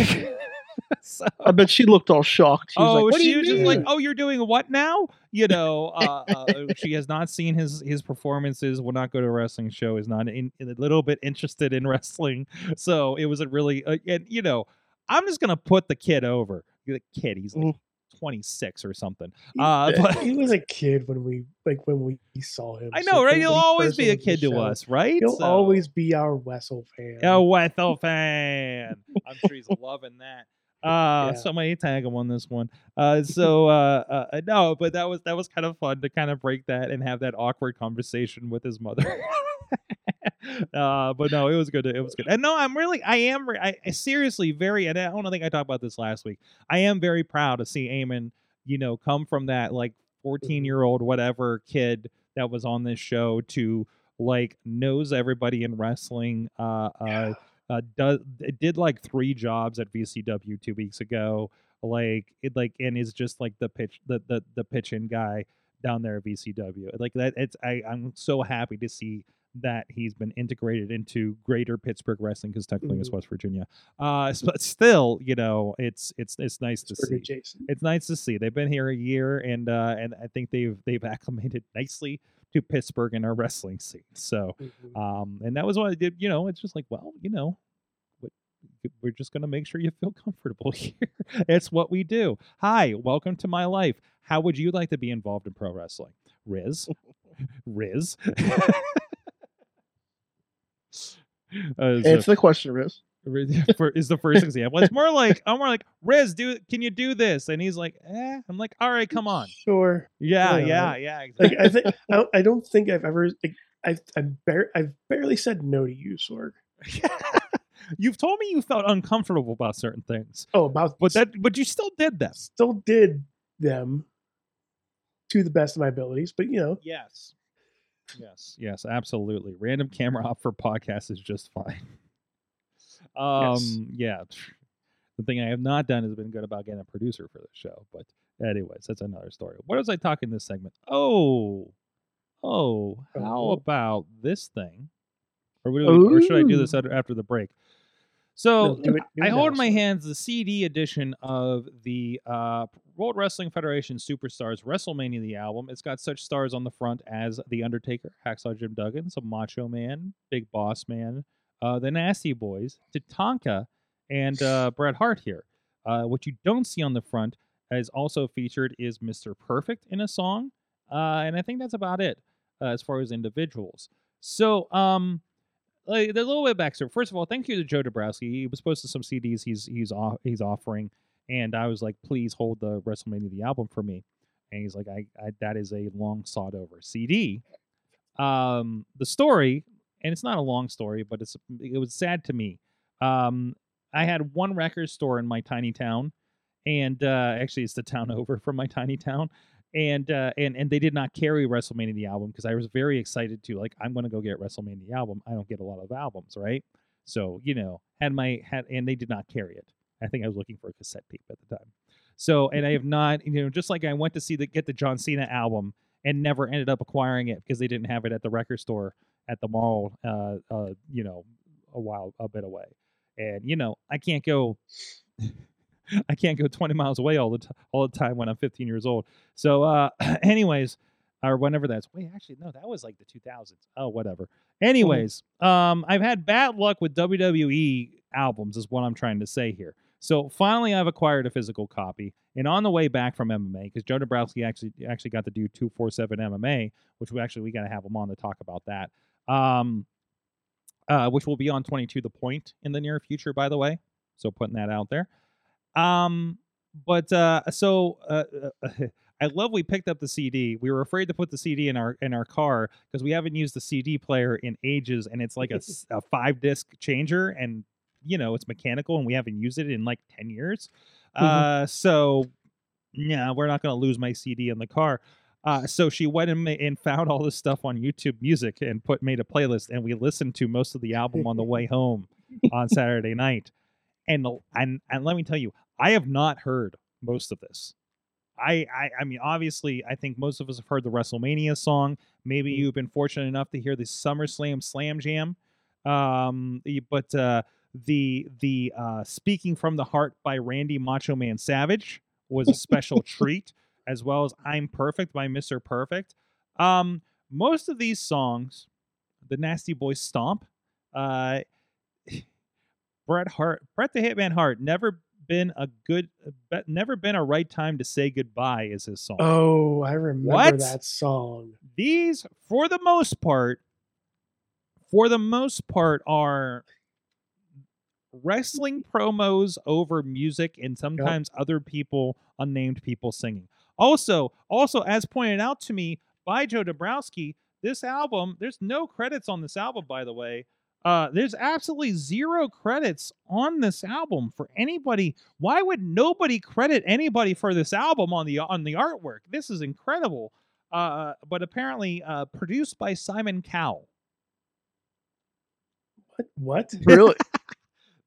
so, I bet she looked all shocked. She was oh, like, what do she you was just like, mean?" "Oh, you're doing what now?" You know, uh, uh, she has not seen his his performances. Will not go to a wrestling show. Is not in, in a little bit interested in wrestling. So it was a really, uh, and you know, I'm just gonna put the kid over. The kid, he's like Mhm. 26 or something. He- Uh, but he was a kid when we like when we saw him. I so know, right? when He'll always be a went to the kid to show, us, right? He'll So- always be our Wessel fan. a Wethel fan. I'm sure he's loving that. Uh, Yeah. somebody tag him on this one. Uh, so uh, uh, no, but that was that was kind of fun to kind of break that and have that awkward conversation with his mother. uh, but no, it was good. It was good. And no, I'm really, I am, I, I seriously very, and I don't think I talked about this last week. I am very proud to see Eamon, you know, come from that like 14 year old whatever kid that was on this show to like knows everybody in wrestling. Uh, uh, uh, does it did like three jobs at VCW two weeks ago. Like it, like and is just like the pitch, the the the pitching guy down there at VCW. Like that, it's I I'm so happy to see that he's been integrated into greater Pittsburgh wrestling because technically it's Mhm. West Virginia. Uh, but still, you know, it's it's it's nice to see adjacent. it's nice to see. They've been here a year, and uh, and I think they've they've acclimated nicely to Pittsburgh and our wrestling scene. So, Mhm. um, and that was what I did. You know, it's just like, well, you know, we're just gonna make sure you feel comfortable here. it's what we do. Hi, welcome to my life. How would you like to be involved in pro wrestling, Riz? Riz. Uh, so- Answer the question, Riz. Is the first example. It's more like I'm more like Riz, do can you do this? And he's like, eh. I'm like, all right, come on. Sure. Yeah, Yeah. yeah, yeah. Like I think I, don't- I don't think I've ever like I've I've, bar- I've barely said no to you, Sorg. You've told me you felt uncomfortable about certain things, Oh, about but that but you still did them. still did them to the best of my abilities, but you know, Yes. Yes, yes, absolutely. Random camera op for podcast is just fine. Um, yeah. The thing I have not done has been good about getting a producer for the show, but anyways, that's another story. What was I talking this segment? Oh, oh, how about this thing? Or, we- or should I do this after, the break? So do it- do I hold in my hands the CD edition of the uh, World Wrestling Federation Superstars WrestleMania the album. It's got such stars on the front as The Undertaker, Hacksaw Jim Duggan, some Macho Man, Big Boss Man, uh, the Nasty Boys, Tatanka, and uh, Bret Hart here. Uh, what you don't see on the front is also featured is Mr. Perfect in a song, uh, and I think that's about it uh, as far as individuals. So, um, like, there's a little bit of backstory. First of all, thank you to Joe Dombrowski. He was posting some CDs he's he's off, he's offering, and I was like, please hold the WrestleMania the album for me. And he's like, I, I that is a long sought over CD. Um, the story, and it's not a long story, but it's it was sad to me. Um, I had one record store in my tiny town, and uh, actually it's the town over from my tiny town, and uh, and and they did not carry WrestleMania the album because I was very excited to like I'm gonna go get WrestleMania the album. I don't get a lot of albums, right? So you know, had my had and they did not carry it. I think I was looking for a cassette tape at the time. So and I have not, you know, just like I went to see the get the John Cena album and never ended up acquiring it because they didn't have it at the record store at the mall. Uh, uh, you know, a while a bit away, and you know I can't go. I can't go 20 miles away all the t- all the time when I'm 15 years old. So, uh, anyways, or whenever that's wait, actually no, that was like the 2000s. Oh, whatever. Anyways, um, I've had bad luck with WWE albums, is what I'm trying to say here. So finally, I've acquired a physical copy, and on the way back from MMA, because Joe Dombrowski actually actually got to do 247 MMA, which we actually we got to have him on to talk about that. Um, uh, which will be on 22 The Point in the near future, by the way. So putting that out there. Um, but uh, so uh, uh, I love we picked up the CD. We were afraid to put the CD in our in our car because we haven't used the CD player in ages, and it's like a, a five disc changer, and you know it's mechanical, and we haven't used it in like ten years. Uh, so yeah, we're not gonna lose my CD in the car. Uh, so she went and, and found all this stuff on YouTube Music and put made a playlist, and we listened to most of the album on the way home on Saturday night. And and and let me tell you, I have not heard most of this. I, I I mean, obviously, I think most of us have heard the WrestleMania song. Maybe you've been fortunate enough to hear the SummerSlam Slam Jam. Um, but uh, the the uh, "Speaking from the Heart" by Randy Macho Man Savage was a special treat, as well as "I'm Perfect" by Mr. Perfect. Um, most of these songs, the Nasty Boy Stomp, uh, Bret Hart, Bret the Hitman Hart, never been a good, never been a right time to say goodbye is his song. Oh, I remember What? that song. These, for the most part, for the most part, are wrestling promos over music and sometimes other people, unnamed people singing. Also, also as pointed out to me by Joe Dombrowski, this album, there's no credits on this album, by the way. Uh, there's absolutely zero credits on this album for anybody. Why would nobody credit anybody for this album on the on the artwork? This is incredible. Uh, but apparently uh, produced by Simon Cowell. What? What? Really?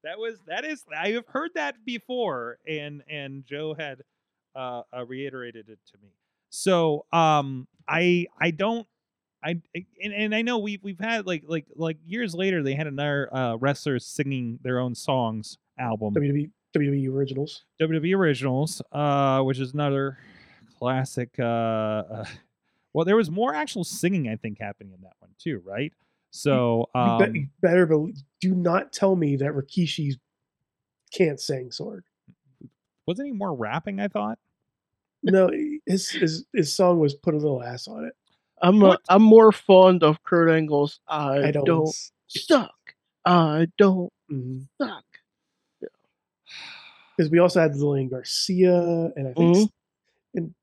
That was that is I have heard that before, and and Joe had uh, uh reiterated it to me. So um I I don't I and, and I know we've we've had like like like years later they had another uh wrestlers singing their own songs album WWE WWE originals. WWE originals uh which is another classic uh, uh well there was more actual singing I think happening in that one too right so um you better believe. Do not tell me that Rikishi can't sing Sorg. Wasn't he more rapping I thought No, his his his song was put a little ass on it. I'm What? I'm more fond of Kurt Angle's I, I don't. don't, suck. I don't suck. Yeah. Because suck. we also had Lillian Garcia and I think Mhm. And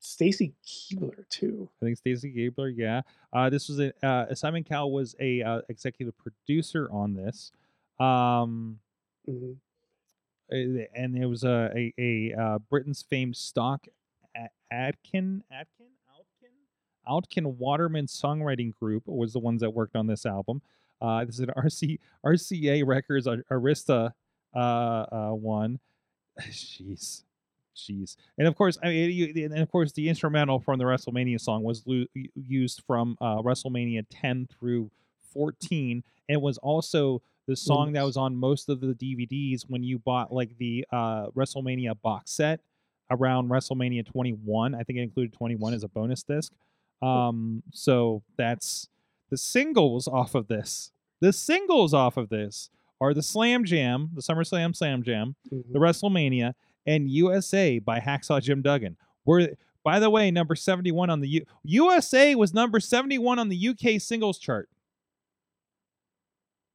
Stacy Keibler too. I think Stacy Gabler, yeah. Uh, this was a uh, Simon Cowell was a uh, executive producer on this, um, Mhm. Eh, and it was a a, a uh, Britain's famed stock A- Aitken Outkin Outkin Waterman songwriting group was the ones that worked on this album. Uh, this is an RC RCA Records Ar- Arista uh, uh, one. Jeez. Jeez, and of course, I mean, and of course, the instrumental from the WrestleMania song was u- used from uh, WrestleMania 10 through 14, and was also the song that was on most of the DVDs when you bought like the uh, WrestleMania box set around WrestleMania 21. I think it included 21 as a bonus disc. Um, so that's the singles off of this. The singles off of this are the Slam Jam, the SummerSlam Slam Jam, Mhm. the WrestleMania, and USA by Hacksaw Jim Duggan. Were by the way, number 71 on the U- USA was number 71 on the UK singles chart.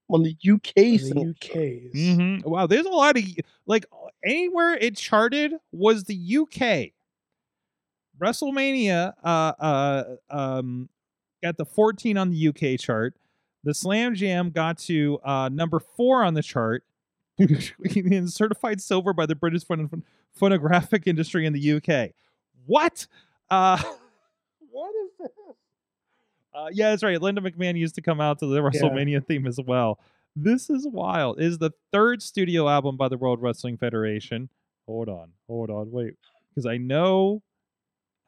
On the UK The single UKs. Mhm. Wow, there's a lot of like anywhere it charted was the UK. WrestleMania uh uh um got the 14 on the UK chart. The Slam Jam got to uh number 4 on the chart. and certified silver by the British phon- phonographic industry in the UK. What? Uh what is this? Uh, yeah, that's right. Linda McMahon used to come out to the WrestleMania theme as well. This is wild. It is the third studio album by the World Wrestling Federation. Hold on, hold on, wait, because I know,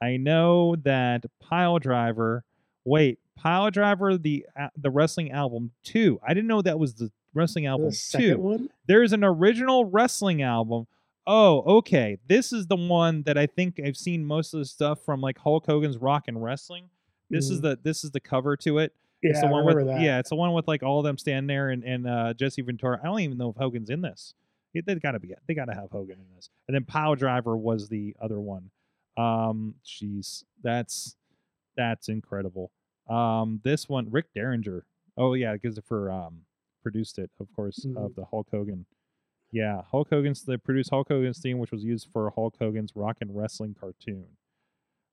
I know that Piledriver. Wait, Piledriver, the uh, the wrestling album two. I didn't know that was the wrestling album The two. one. There's an original wrestling album. Oh, okay. This is the one that I think I've seen most of the stuff from, like Hulk Hogan's Rock and Wrestling. This is Mhm. the this is the cover to it. Yeah, It's the one with that. yeah, it's the one with like all of them standing there and and uh, Jesse Ventura. I don't even know if Hogan's in this. It, they gotta be. They gotta have Hogan in this. And then Power Driver was the other one. Um, jeez, that's that's incredible. Um, this one, Rick Derringer. Oh yeah, because for um produced it, of course, of Mhm. the Hulk Hogan. Yeah, Hulk Hogan's they produced Hulk Hogan's theme, which was used for Hulk Hogan's Rock and Wrestling cartoon.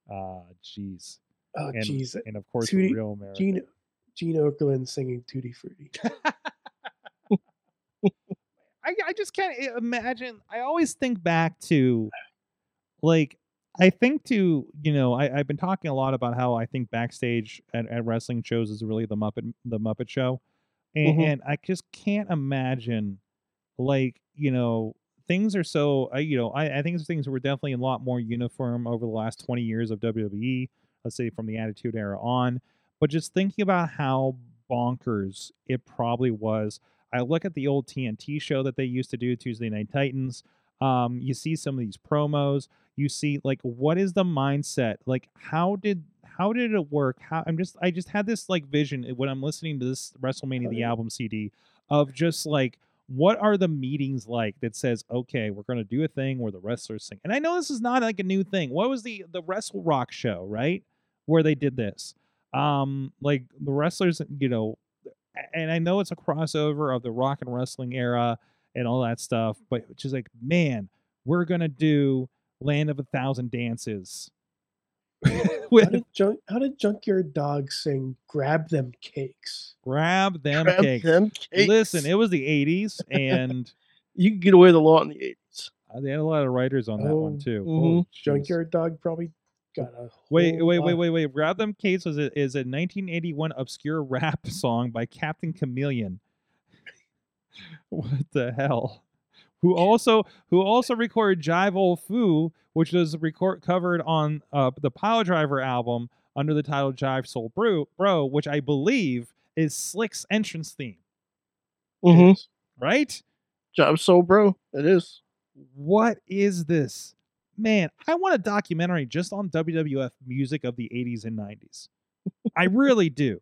Uh, jeez, Oh, and jeez. and of course, Tootie- Real America. Gene Gene Okerlund singing Tutti Frutti. I, I just can't imagine. I always think back to, like, I think to you know I, I've been talking a lot about how I think backstage at, at wrestling shows is really the Muppet the Muppet Show, and, Mhm. and I just can't imagine, like you know things are so I you know I, I think things were definitely a lot more uniform over the last twenty years of WWE. Let's say from the Attitude Era on, but just thinking about how bonkers it probably was I look at the old TNT show that they used to do, Tuesday Night Titans. Um, you see some of these promos. You see like what is the mindset? Like how did how did it work? How I'm just I just had this like vision when I'm listening to this WrestleMania the album CD of just like what are the meetings like that says okay we're going to do a thing where the wrestlers sing? And i know this is not like a new thing. What was the the wrestle rock show right where they did this? Um like the wrestlers you know and i know it's a crossover of the rock and wrestling era and all that stuff but it's just like man we're going to do land of a thousand dances How did, junk, how did Junkyard Dog sing "Grab Them Cakes"? grab them Grab cakes them cakes. listen it was the 80s and you could get away with a lot in the eighties. Uh, They had a lot of writers on that one Oh, too. mhm. Holy. Junkyard Dog probably got a Wait, whole wait, wait, lot- wait, wait. Grab them Cates was a, is a 1981 obscure rap song by Captain Chameleon. what the hell? Who also who also recorded Jive Ol' Foo, which was record covered on uh, the Piledriver album under the title Jive Soul Bro, Bro, which I believe is Slick's entrance theme, Mm-hmm. Yes. right? Jive Soul bro. It is. what is this? Man, I want a documentary just on WWF music of the 80s and 90s. I really do.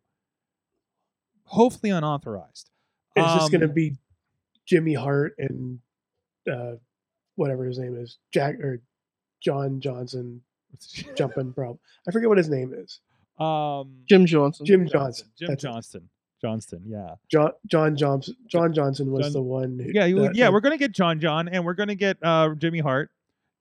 Hopefully unauthorized. It's just gonna Um, be Jimmy Hart and uh, whatever his name is, Jack or John Johnson jumping. Prob I forget what his name is. um Jim Johnson. Jim Johnson. Jim That's it. Johnston. Johnston, yeah. John John Johnson. John Johnson was John- the one. Who, Yeah, that- yeah, that- we're gonna get John John and we're gonna get uh Jimmy Hart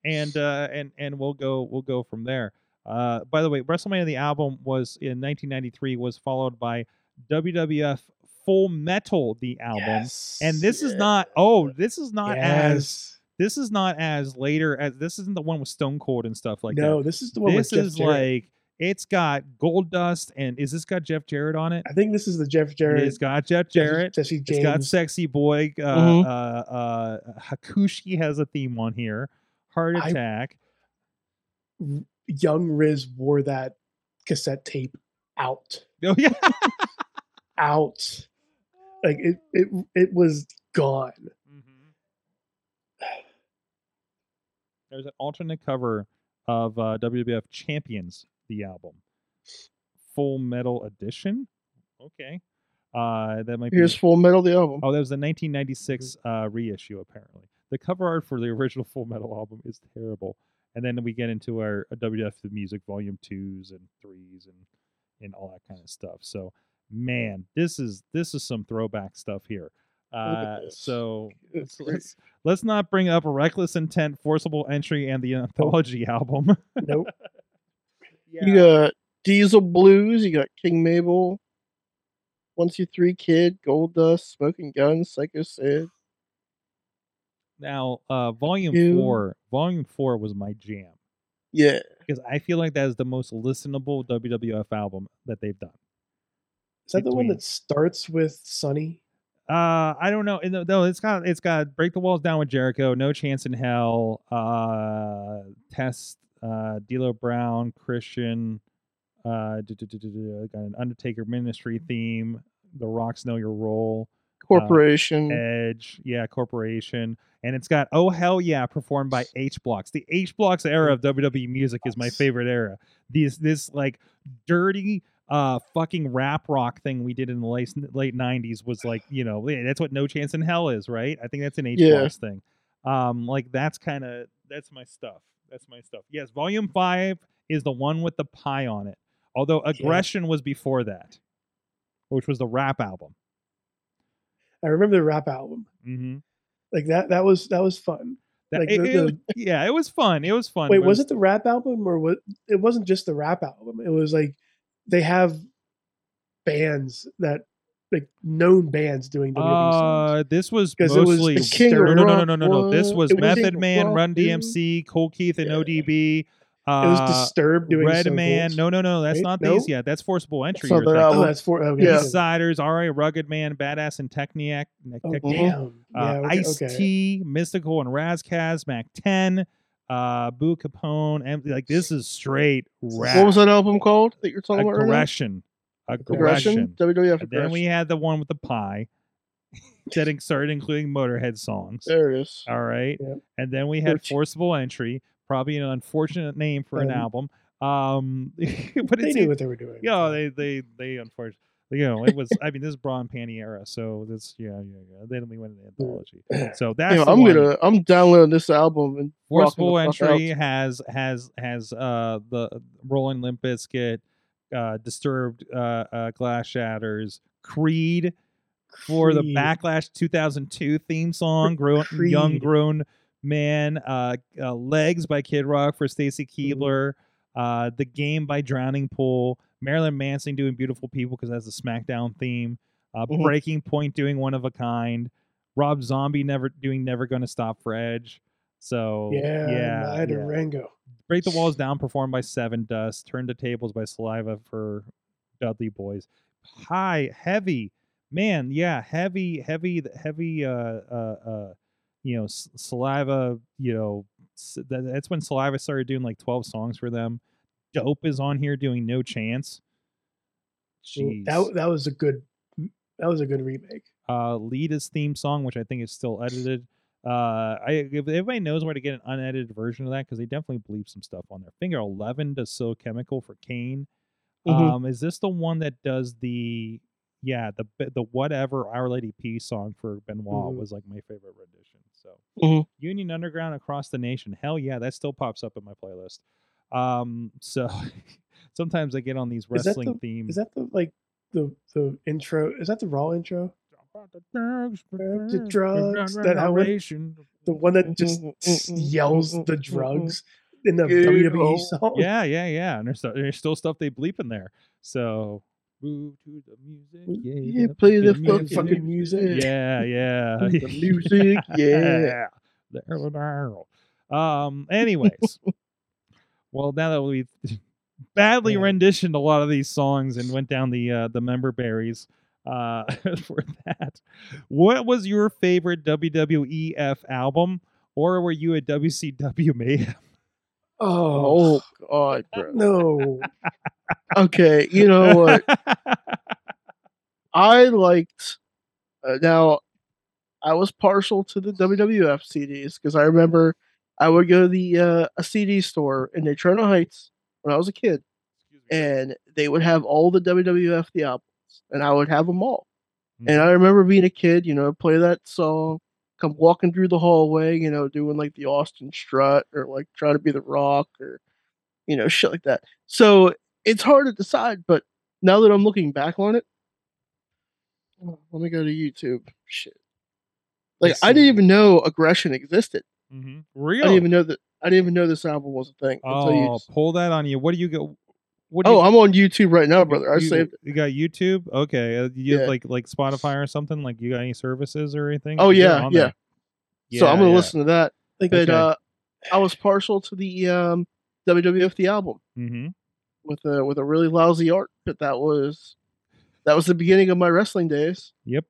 and uh and and we'll go we'll go from there. Uh by the way, WrestleMania the album was in 1993 was followed by WWF Full Metal the album. Yes. and this is not oh this is not as this is not as later as this isn't the one with stone cold and stuff like no, that No, this is the one this with Jeff is Jarrett. like it's got gold dust and is this got jeff jarrett on it I think this is the Jeff Jarrett. it's got jeff Jesse- jarrett Jesse it's got sexy boy uh, Mhm. uh uh hakushi has a theme on here heart I- attack Young Riz wore that cassette tape out, oh yeah out. Like it, it, it was gone. there's an alternate cover of uh, wwf champions the album full metal edition okay uh that might be Here's Full Metal the album. Oh, that was the 1996 uh, reissue. Apparently, the cover art for the original Full Metal album is terrible. And then we get into our uh, WWF the Music Volume twos and threes and and all that kind of stuff. So, man, this is this is some throwback stuff here. Uh, so let's, let's let's not bring up Reckless Intent, Forcible Entry, and the Anthology album. Nope. You got Diesel Blues. You got King Mabel. One Two Three Kid, Gold Dust, Smoking Guns, Psycho Sid. Now, uh, Volume four, Volume four was my jam. Yeah. because I feel like that is the most listenable WWF album that they've done. Is that the one that starts with Sonny? Uh, I don't know. No, no, it's got it's got Break the Walls Down with Jericho, No Chance in Hell, uh, Test, uh, D'Lo Brown, Christian, uh, got an Undertaker Ministry theme, The Rocks Know Your Role, Corporation. Edge, yeah, Corporation, and it's got Oh Hell Yeah performed by H Blocks. The H Blocks era of WWE music is my favorite era. These this like dirty uh fucking rap rock thing we did in the late late 90s was like, you know, that's what No Chance in Hell is, right? I think that's an H Yeah. Thing. Um like that's kind of that's my stuff. That's my stuff. Yes, volume 5 is the one with the pie on it. Although Aggression was before that, which was the rap album. I remember the rap album. Mhm. Like that. That was that was fun. That, Like it- the- it- yeah, it was fun. It was fun. Wait, but was it the rap album or what? It wasn't just the rap album. It was like they have bands that like known bands doing WWE songs. Uh, this was 'Cause it was mostly the King no, of no, no, no, no, no, no. This was- was Method Man, Rock, Run. DMC, Kool Keith and Yeah. ODB. It was Uh, Disturbed doing Red So Man. Cold. No, no, no. That's Right? not No? these yet. That's Forcible Entry. not you're that thinking. Oh, that's for okay. Yeah. Insiders, R.A. Rugged Man, Badass and Techniac. Oh Techniac, damn. uh, Yeah. okay, Ice okay. T, Mystikal and Razkaz, Mack 10, uh, Boo Capone. And like this is straight rap. What was that album called that you're talking about right? Aggression. Aggression. Aggression. WWF And then we had the one with the pie. that started including Motorhead songs. There it is. All right. Yep. And then we had Which- Forcible Entry, probably an unfortunate name for an Um, album. Um, but They knew what they were doing. yeah, they they they unfortunately, you know, it was. I mean, this is bra and panty era, so this yeah yeah yeah. Then we went into anthology. So that's I'm one. gonna I'm downloading this album and the fuck out. entry has has has uh the Rolling Limp Bizkit, uh Disturbed, uh, uh Glass Shatters, Creed for the Backlash 2002 theme song, grown, young grown man, uh, uh Legs by Kid Rock for Stacy Mm-hmm. Keibler, uh The Game by Drowning Pool, Marilyn Manson doing Beautiful People because that's a SmackDown theme, uh Mhm. Breaking Point doing One of a Kind, Rob Zombie never doing Never Gonna Stop for Edge. So Yeah, yeah, yeah. Rango. Break the Walls Down performed by Sevendust. Turn the Tables by Saliva for Dudley Boys. High, heavy, man, yeah, heavy, heavy, heavy. Uh, uh, uh you know, Saliva. You know, that's when Saliva started doing like twelve songs for them. Dope is on here doing No Chance. Jeez. That that was a good that was a good remake. uh, Lita's theme song, which I think is still edited. Uh, I if everybody knows where to get an unedited version of that because they definitely bleep some stuff on there. Finger Eleven does So Chemical for Kane. Mhm. Um, is this the one that does the yeah the the whatever Our Lady Peace song for Benoit Mhm. was like my favorite rendition. So Mhm. Union Underground across the nation, hell yeah, that still pops up in my playlist. Um, so sometimes I get on these Is wrestling the- themes. Is that the like the the intro? Is that the raw intro? the drugs, the drugs, that how it- The one that just yells the drugs in the Good WWE old- song. yeah, yeah, yeah. And there's, there's still stuff they bleep in there. So move to the music. Yeah, Yeah, play the fucking fucking fucking music. Yeah, yeah. The music, yeah. There, there. Um. Anyways, well, now that we've badly Man. renditioned a lot of these songs and went down the uh, the member berries uh, for that, what was your favorite WWEF album, or were you a WCW mayhem? Oh, Oh god, bro. no. Okay, you know what? I liked. Uh, now, I was partial to the WWF CDs because I remember I would go to the uh, a CD store in Natrona Heights when I was a kid, and they would have all the WWF the albums, and I would have them all. And I remember being a kid, you know, play that song, come walking through the hallway, you know, doing like the Austin strut or like trying to be the Rock or, you know, shit like that. So it's hard to decide, but now that I'm looking back on it, oh, let me go to YouTube. Shit. Like I didn't even know aggression existed. Mm-hmm. Real. I didn't even know that. I didn't even know this album was a thing. Oh, just- pull that on you. What do you go? What do oh, you, I'm on YouTube right now, brother. I you, saved. it. You got YouTube? Okay. Uh, you Yeah. like like Spotify or something? Like you got any services or anything? Oh they're yeah, yeah. so I'm gonna yeah. listen to that. Like, But Okay. uh, I was partial to the um, WWF the album. Mm-hmm. with a with a really lousy art, but that was that was the beginning of my wrestling days. Yep.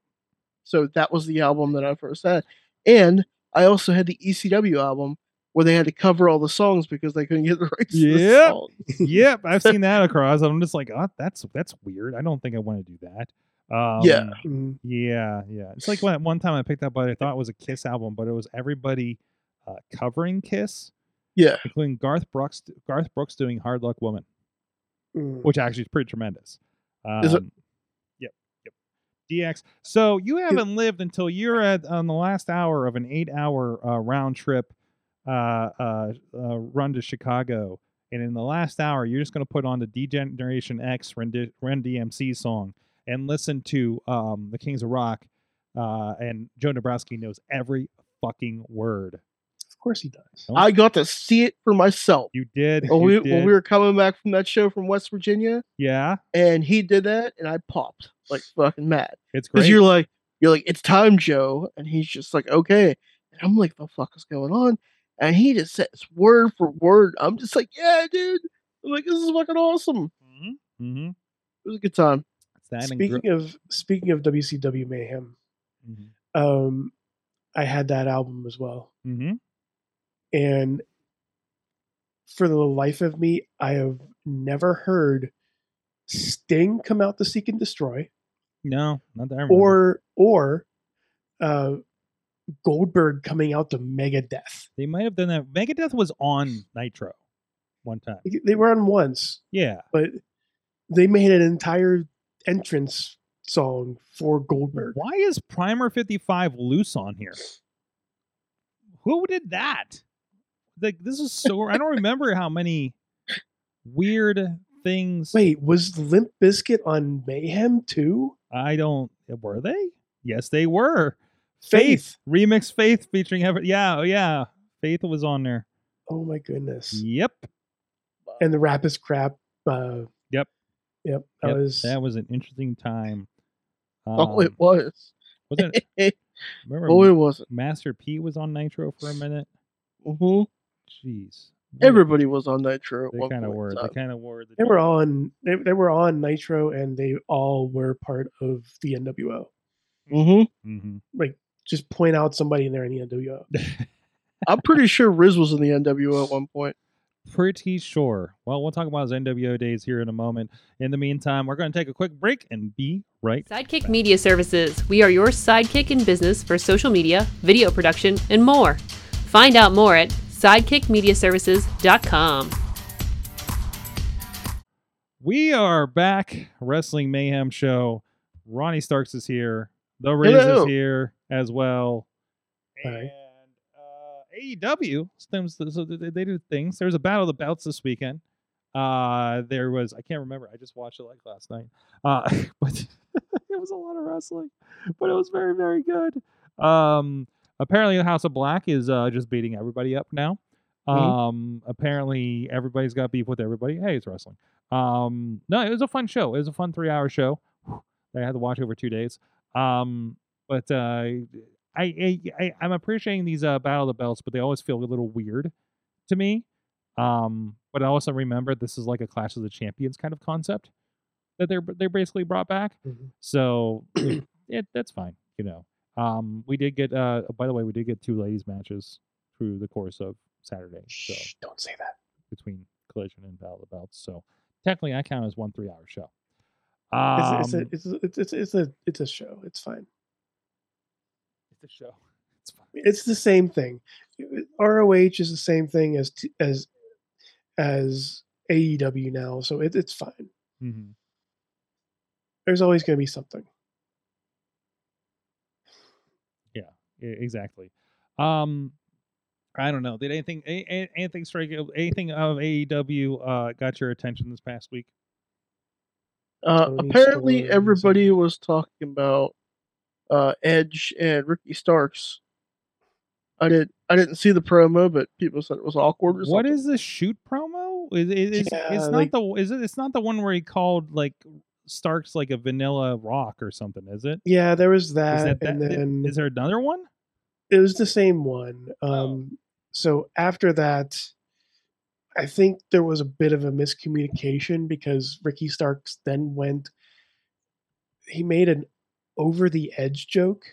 So that was the album that I first had, and I also had the ECW album where they had to cover all the songs because they couldn't get the rights. to the Yep. yep. I've seen that across. I'm just like, oh, that's that's weird. I don't think I want to do that. Um, Yeah. mm, Yeah, yeah. It's like when one time I picked up what I thought it was a Kiss album, but it was everybody uh, covering Kiss, Yeah, including Garth Brooks. Garth Brooks doing "Hard Luck Woman," mm. which actually is pretty tremendous. Um, Is it? DX. So you haven't lived until you're at on the last hour of an eight-hour uh, round trip uh, uh, uh, run to Chicago, and in the last hour, you're just going to put on the Degeneration X Ren, D- Run DMC song and listen to um, the Kings of Rock. Uh, and Joe Nebraski knows every fucking word. Of course he does. Don't- I got to see it for myself. You did. When you we, did. when we were coming back from that show from West Virginia, yeah, and he did that, and I popped like fucking mad it's because great. you're like, you're like, it's time, Joe, and he's just like, okay, and I'm like, the fuck is going on? And he just says word for word. I'm just like, yeah, dude. I'm like, this is fucking awesome. mm-hmm. Mm-hmm. It was a good time. That Speaking gr- of speaking of WCW Mayhem, Mhm. um, I had that album as well, Mhm. And for the life of me, I have never heard Sting come out to seek and destroy, no, not that or or uh, Goldberg coming out to Megadeth. They might have done that. Megadeth was on Nitro one time. They were on once, Yeah. but they made an entire entrance song for Goldberg. Why is Primer 55 loose on here? Who did that? Like this is so I don't remember how many weird things Wait, was Limp Bizkit on Mayhem too? I don't were they? Yes, they were. Faith, Faith. remix Faith featuring Ever yeah, oh, yeah. Faith was on there. Oh my goodness. Yep. And the rap is crap. Uh, Yep. Yep. That Yep, was that was an interesting time. oh, it Um, was. wasn't it, remember oh, it wasn't. Master P was on Nitro for a minute? hmm Jeez. Everybody was on Nitro. At they kind of point were. They kind of were. The they were on they, they were on Nitro and they all were part of the NWO. Mm-hmm. mm-hmm. Like just point out somebody in there in the NWO. I'm pretty sure Riz was in the NWO at one point. Pretty sure. Well, we'll talk about his NWO days here in a moment. In the meantime, we're going to take a quick break and be right Sidekick Media Services. We are your sidekick in business for social media, video production, and more. Find out more at sidekickmediaservices.com. We are back, Wrestling Mayhem Show. Ronnie Starks is here. The Riz Hello. is here as well. Hi. And uh, AEW, stems- so they they do things. There was a Battle of the Belts this weekend. Uh, there was, I can't remember. I just watched it like last night. Uh, but it was a lot of wrestling, but it was very, very good. Um, apparently, the House of Black is uh, just beating everybody up now. Mhm. Um, apparently, everybody's got beef with everybody. Hey, it's wrestling. Um, no, it was a fun show. It was a fun three hour show that I had to watch over two days. Um, but uh, I, I, I I'm appreciating these uh, Battle of the Belts, but they always feel a little weird to me. Um, but I also remember this is like a Clash of the Champions kind of concept that they're they're basically brought back. Mhm. So it, that's fine, you know. Um, we did get uh, by the way, we did get two ladies matches through the course of Saturday. So Shh, don't say that. between Collision and Battle of the Belts. So technically, I count as one three hour show. It's, Um, it's, a, it's, a, it's, it's, it's a it's a show. It's fine. it's a show. It's fine. It's the same thing. ROH is the same thing as t- as as AEW now, so it, it's fine. Mm-hmm. There's always going to be something. E- exactly. Um, I don't know. Did anything a- a- anything strike you- anything of AEW uh got your attention this past week? Uh, apparently, Storm, everybody was talking about uh, Edge and Ricky Starks. I did. I didn't see the promo, but people said it was awkward. Or What something. is the shoot promo? Is it is Yeah, it's not like- the is it it's not the one where he called like Starks like a vanilla rock or something, is it? Yeah, there was Is that, that, and that then is there another one? It was the same one. Um, Oh. So after that, I think there was a bit of a miscommunication because Ricky Starks then went. He made an over the edge joke,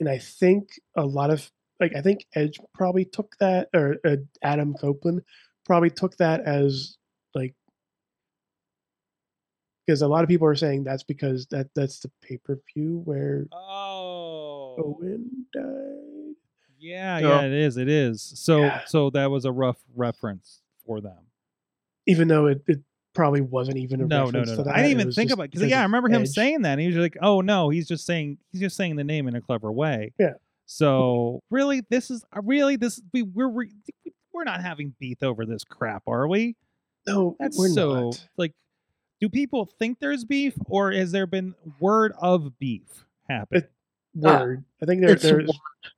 and I think a lot of like I think Edge probably took that, or uh, Adam Copeland probably took that as like because a lot of people are saying that's because that that's the pay per view where Oh. Owen died. Yeah, Yeah. yeah, it is. It is. So Yeah. so that was a rough reference for them. even though it, it probably wasn't even a No, no, reference no, no. that. I didn't even think about because yeah, I remember him Edge. saying that. And he was like, "Oh no, he's just saying he's just saying the name in a clever way." Yeah. So really, this is uh, really this we we're we- we're not having beef over this crap, are we? No, That's we're so not. like. Do people think there's beef, or has there been word of beef happen? It- Word. I think there, it's a there's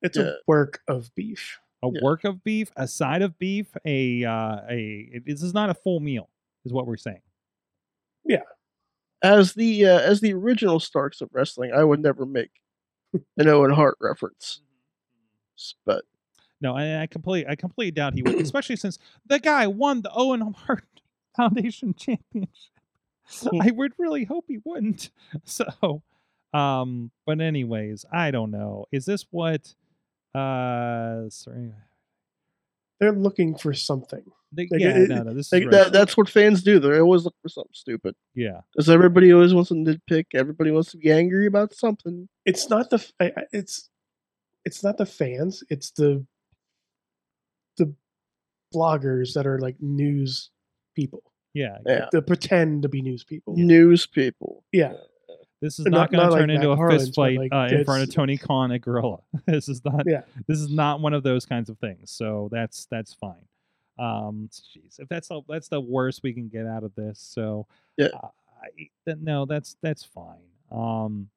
it's yeah. a work of beef. a yeah. work of beef, a side of beef, a uh, a this is not a full meal, is what we're saying. Yeah. As the uh, as the original Starks of wrestling, I would never make an Owen Hart reference. But No, I, I completely, I completely doubt he would, especially since the guy won the Owen Hart Foundation Championship. I would really hope he wouldn't. So, um, but anyways, I don't know. Is this what? Uh, sorry. they're looking for something. They- Like, yeah, it- no, no, this is Like, right. that, that's what fans do. They always look for something stupid. yeah, Because everybody always wants to nitpick. Everybody wants to be angry about something. It's not the f- I- I- it's it's not the fans. It's the the bloggers that are like news people. yeah. Yeah. The pretend to be news people. News people. Yeah. This is Not- not, going not to like turn into Matt a Harlan's, fist fight like, uh, in front of Tony Khan at Gorilla. this is not. Yeah. This is not one of those kinds of things. So that's that's fine. Um, jeez, if that's the, that's the worst we can get out of this. So Yeah. uh, I, th- no, that's that's fine. Um,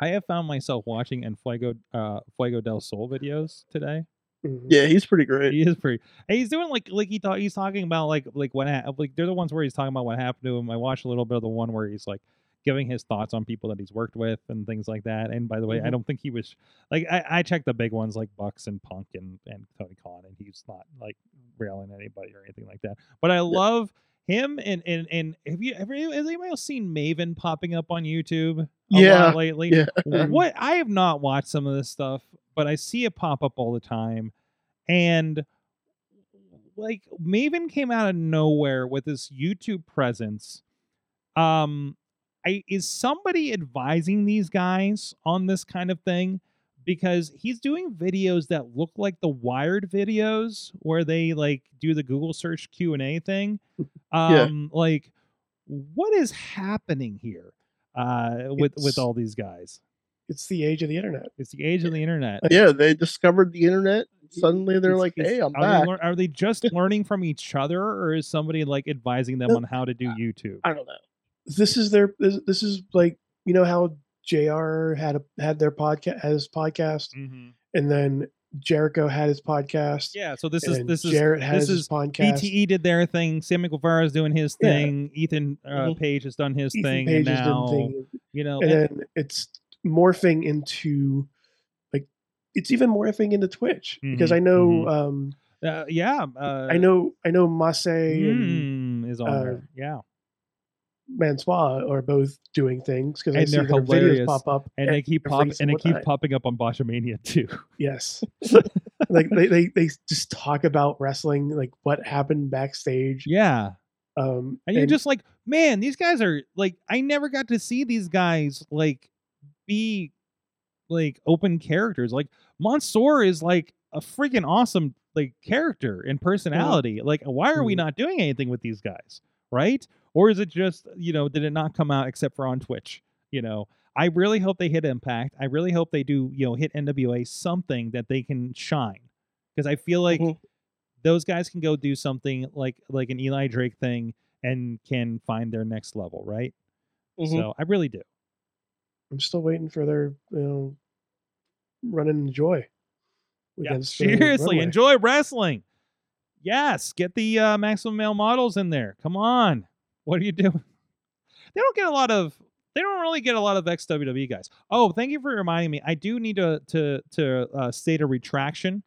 I have found myself watching and Fuego uh, Fuego del Sol videos today. Mhm. Yeah, he's pretty great. He is pretty. and He's doing like like he thought he's talking about like like what ha- like they're the ones where he's talking about what happened to him. I watched a little bit of the one where he's like giving his thoughts on people that he's worked with and things like that. And by the way, I Mhm. don't think he was like I, I checked the big ones like Bucks and Punk and and Tony Khan, and he's not like railing anybody or anything like that. But I love him and and and have you ever has anybody else seen Maven popping up on YouTube? A Yeah, lot lately. Yeah. what I have not watched some of this stuff, but I see it pop up all the time. And like Maven came out of nowhere with this YouTube presence. Um I is somebody advising these guys on this kind of thing? Because he's doing videos that look like the wired videos where they like do the Google search Q and A thing. Yeah. Um like what is happening here uh with with all these guys? It's the age of the internet. It's the age of the internet. yeah, they discovered the internet. Suddenly they're It's- like, it's- "Hey, I'm Are back." they, lear- are they just learning from each other, or is somebody like advising them on how to do YouTube? I don't know. This is their this, this is like you know how JR had a had their podcast had his podcast Mm-hmm. and then Jericho had his podcast. Yeah, so this is this is Jarrett has this his is podcast. BTE did their thing. Sammy Guevara is doing his Yeah. thing. Ethan uh, Mhm. Page has done his Ethan thing, Page and has done now thing. you know, and and- then it's morphing into like it's even morphing into Twitch because Mhm, I know mhm. um uh, yeah, uh, I know I know Mace and mm, is on uh, there. Yeah, Mansoor are both doing things because I see their videos pop up and they keep pop and they keep popping up on Botchamania too. Yes. like they, they they just talk about wrestling, like what happened backstage. yeah, Um and you're just like, man, these guys are like, I never got to see these guys like be like open characters. Like Mansoor is like a freaking awesome like character and personality. Like, why are we Mhm. not doing anything with these guys? Right? Or is it just, you know, did it not come out except for on Twitch? You know, I really hope they hit Impact. I really hope they do, you know, hit NWA something that they can shine. Because I feel like Mhm. those guys can go do something like like an Eli Drake thing and can find their next level, right? Mhm. So I really do. I'm still waiting for their you know running and enjoy. Yeah, seriously, enjoy wrestling. Yes, get the uh, maximum male models in there. Come on, what are you doing? They don't get a lot of. They don't really get a lot of ex WWE guys. Oh, thank you for reminding me. I do need to to to uh, state a retraction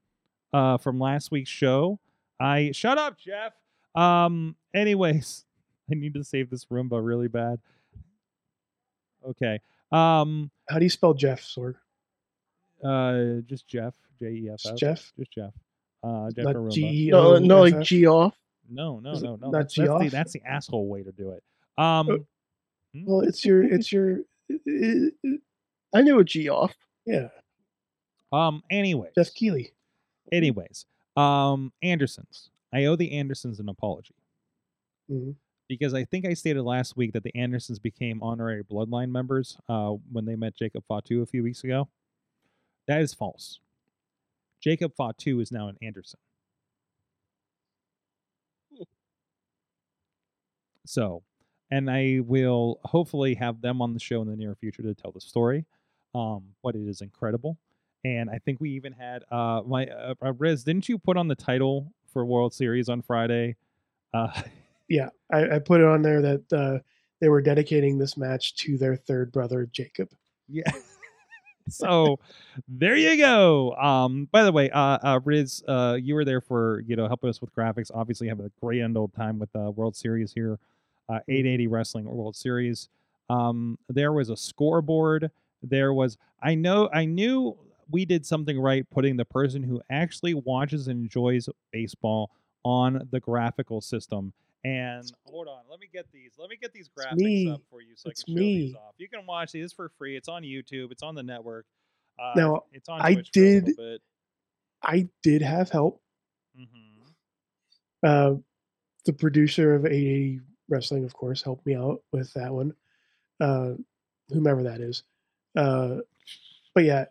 uh, from last week's show. I shut up, Jeff. Um. Anyways, I need to save this Roomba really bad. Okay. Um. How do you spell Jeff Sorg? Uh. Just Jeff. J E F Just F. Jeff? Just Jeff. Uh. Jeff Not Roomba. G E No, no, like F F? G off. No, no, no, no. That's, that's, the, that's the asshole way to do it. Um, Well, it's your it's your i- i- i- knew a G off. yeah um. Anyways, Jeff Keeley. anyways, um, Andersons. I owe the Andersons an apology Mhm. because I think I stated last week that the Andersons became honorary bloodline members uh, when they met Jacob Fatu a few weeks ago. That is false. Jacob Fatu is now an Anderson. So, and I will hopefully have them on the show in the near future to tell the story. Um, but it is incredible, and I think we even had uh my uh, uh, Riz. Didn't you put on the title for World Series on Friday? Uh, Yeah, I, I put it on there that uh, they were dedicating this match to their third brother Jacob. Yeah. So there you go. Um, by the way, uh, uh, Riz, uh, you were there for you know helping us with graphics. Obviously, having a great end old time with uh, World Series here, uh, 880 Wrestling World Series. Um, there was a scoreboard. There was I know I knew we did something right putting the person who actually watches and enjoys baseball on the graphical system. And hold on, let me get these. Let me get these graphics me. up for you so It's I can show these off. You can watch these for free. It's on YouTube. It's on the network. Uh, Now, it's on I Twitch a little did- I did have help. Mhm. Uh, the producer of 880 Wrestling, of course, helped me out with that one. Uh, whomever that is. Uh, but yeah,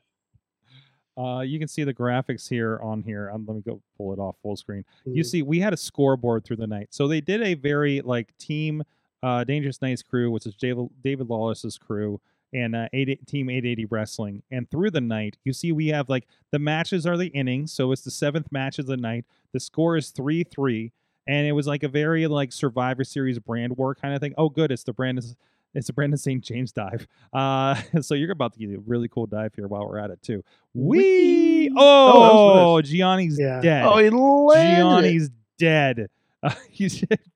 Uh, you can see the graphics here on here. Um, let me go pull it off full screen. You mm, see, we had a scoreboard through the night, so they did a very like team uh, Dangerous Knights crew, which is David David Lawless's crew, and uh, 8, Team 880 Wrestling. And through the night, you see we have like the matches are the innings, so it's the seventh match of the night. The score is three three, and it was like a very like Survivor Series brand war kind of thing. Oh, good, it's the Brandon it's a Brandon St. James dive. Uh, so you're about to get a really cool dive here while we're at it too. We Oh, oh, Gianni's Yeah. dead. Oh, he landed. Gianni's dead. Uh, he,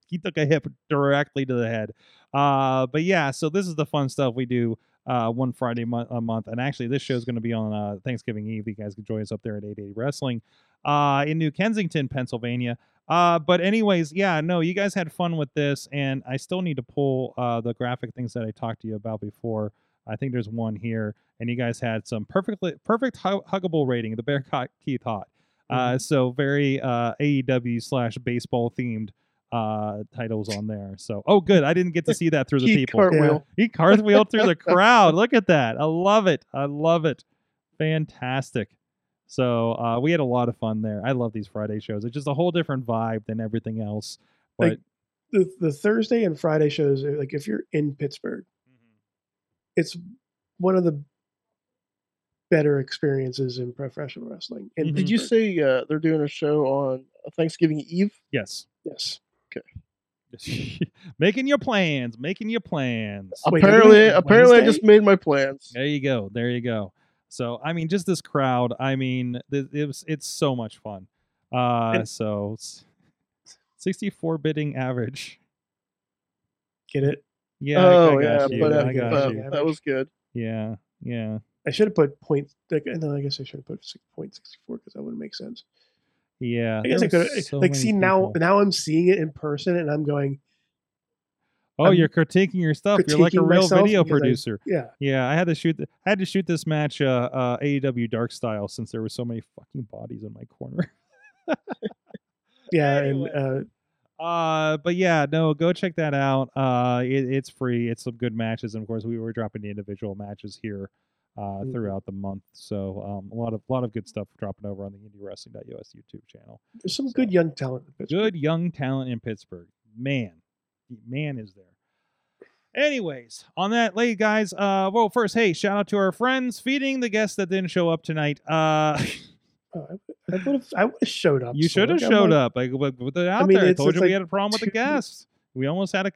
he took a hip directly to the head. Uh, but yeah, so this is the fun stuff we do uh, one Friday mo- a month. And actually, this show is going to be on uh, Thanksgiving Eve. You guys can join us up there at 880 Wrestling uh, in New Kensington, Pennsylvania. Uh, but anyways, yeah, no, you guys had fun with this, and I still need to pull uh, the graphic things that I talked to you about before. I think there's one here, and you guys had some perfectly perfect hu- huggable rating. The Bear Caught Keith Hot. Uh, so very uh, AEW slash baseball themed uh, titles on there. So oh, good. I didn't get to see that through the Keith people. Cartwheel. He cartwheeled through the crowd. Look at that. I love it. I love it. Fantastic. So uh, we had a lot of fun there. I love these Friday shows. It's just a whole different vibe than everything else. But Like, the the Thursday and Friday shows, uh, like if you're in Pittsburgh, it's one of the better experiences in professional wrestling. In Mhm. Did you say uh, they're doing a show on Thanksgiving Eve? yes, yes? Okay. making your plans, making your plans. Wait, apparently, meet apparently, I just made my plans. There you go. There you go. So I mean, just this crowd. I mean, th- it was it's so much fun. Uh, And- so 64 bidding average. Get it? Yeah, oh I, I yeah, you. but, uh, I got but you. that was good. Yeah, yeah, I should have put point. Like, no, I guess I should have put sixty-four because that wouldn't make sense. yeah. I guess I could so like many see now. Now I'm seeing it in person, and I'm going, Oh, I'm you're critiquing your stuff. You're like a real video because I- producer. yeah. Yeah, I had to shoot. th- I had to shoot this match uh, uh, AEW Dark Style since there were so many fucking bodies in my corner. Yeah, Anyway. and uh, Uh, but yeah, no, go check that out. Uh, it, it's free. It's some good matches, and of course, we were dropping the individual matches here uh, Mhm. throughout the month. So um, a lot of a lot of good stuff dropping over on the IndieWrestling.us YouTube channel. there's some good young talent. in Pittsburgh. Good young talent in Pittsburgh. Man, man is there. Anyways, on that, late guys. Uh, well, first, hey, shout out to our friends feeding the guests that didn't show up tonight. Uh, Oh, I would have. I would have showed up. you should have. I'm showed like, up. Like with it out mean, there, I told you we had a problem with the guests. We almost had a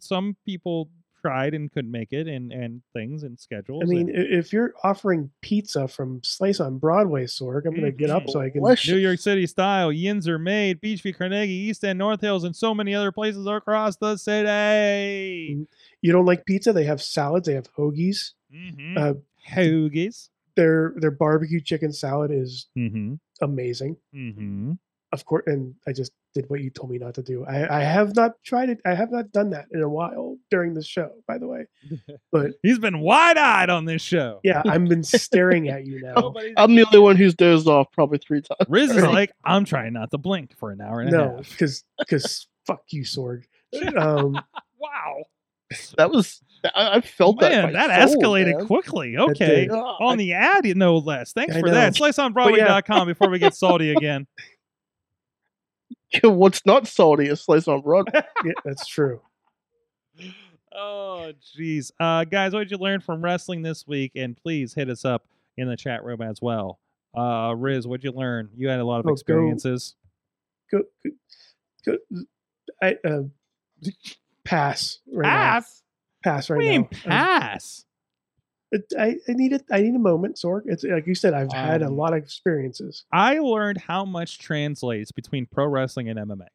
some people tried and couldn't make it, and and things and schedules. I mean, and if you're offering pizza from Slice on Broadway, Sorg, I'm gonna get up so I can. New York City style yins are made, Beechview, Carnegie, East End, North Hills, and so many other places across the city. You don't like pizza? They have salads. They have hoagies. Mm-hmm. Uh, Hoagies. Their their barbecue chicken salad is Mm-hmm. amazing. Mm-hmm. Of course, and I just did what you told me not to do. I, I have not tried it. I have not done that in a while during the show, by the way. But He's been wide eyed on this show. yeah, I've been staring at you now. Nobody's- I'm the only one who's dozed off probably three times. Riz is like, I'm trying not to blink for an hour and a No, because because fuck you, Sorg. Um, Wow. That was I, I felt that. Man, in that soul, escalated man. quickly. Okay. did. Ah, On the ad, no less. Thanks I for know. that. SliceOnBroadway.com before we get salty again. I- what's not salty is slice on Broadway. yeah, that's true. Oh, jeez. Uh, guys, what did you learn from wrestling this week? And please hit us up in the chat room as well. Uh, Riz, what'd you learn? You had a lot of Oh, experiences. Go, go, go I uh, pass right now. Pass? Pass right do you mean now. Um, pass? I, I need it. I need a moment, Sorg. It's like you said. I've had a Um, lot of experiences. I learned how much translates between pro wrestling and MMA.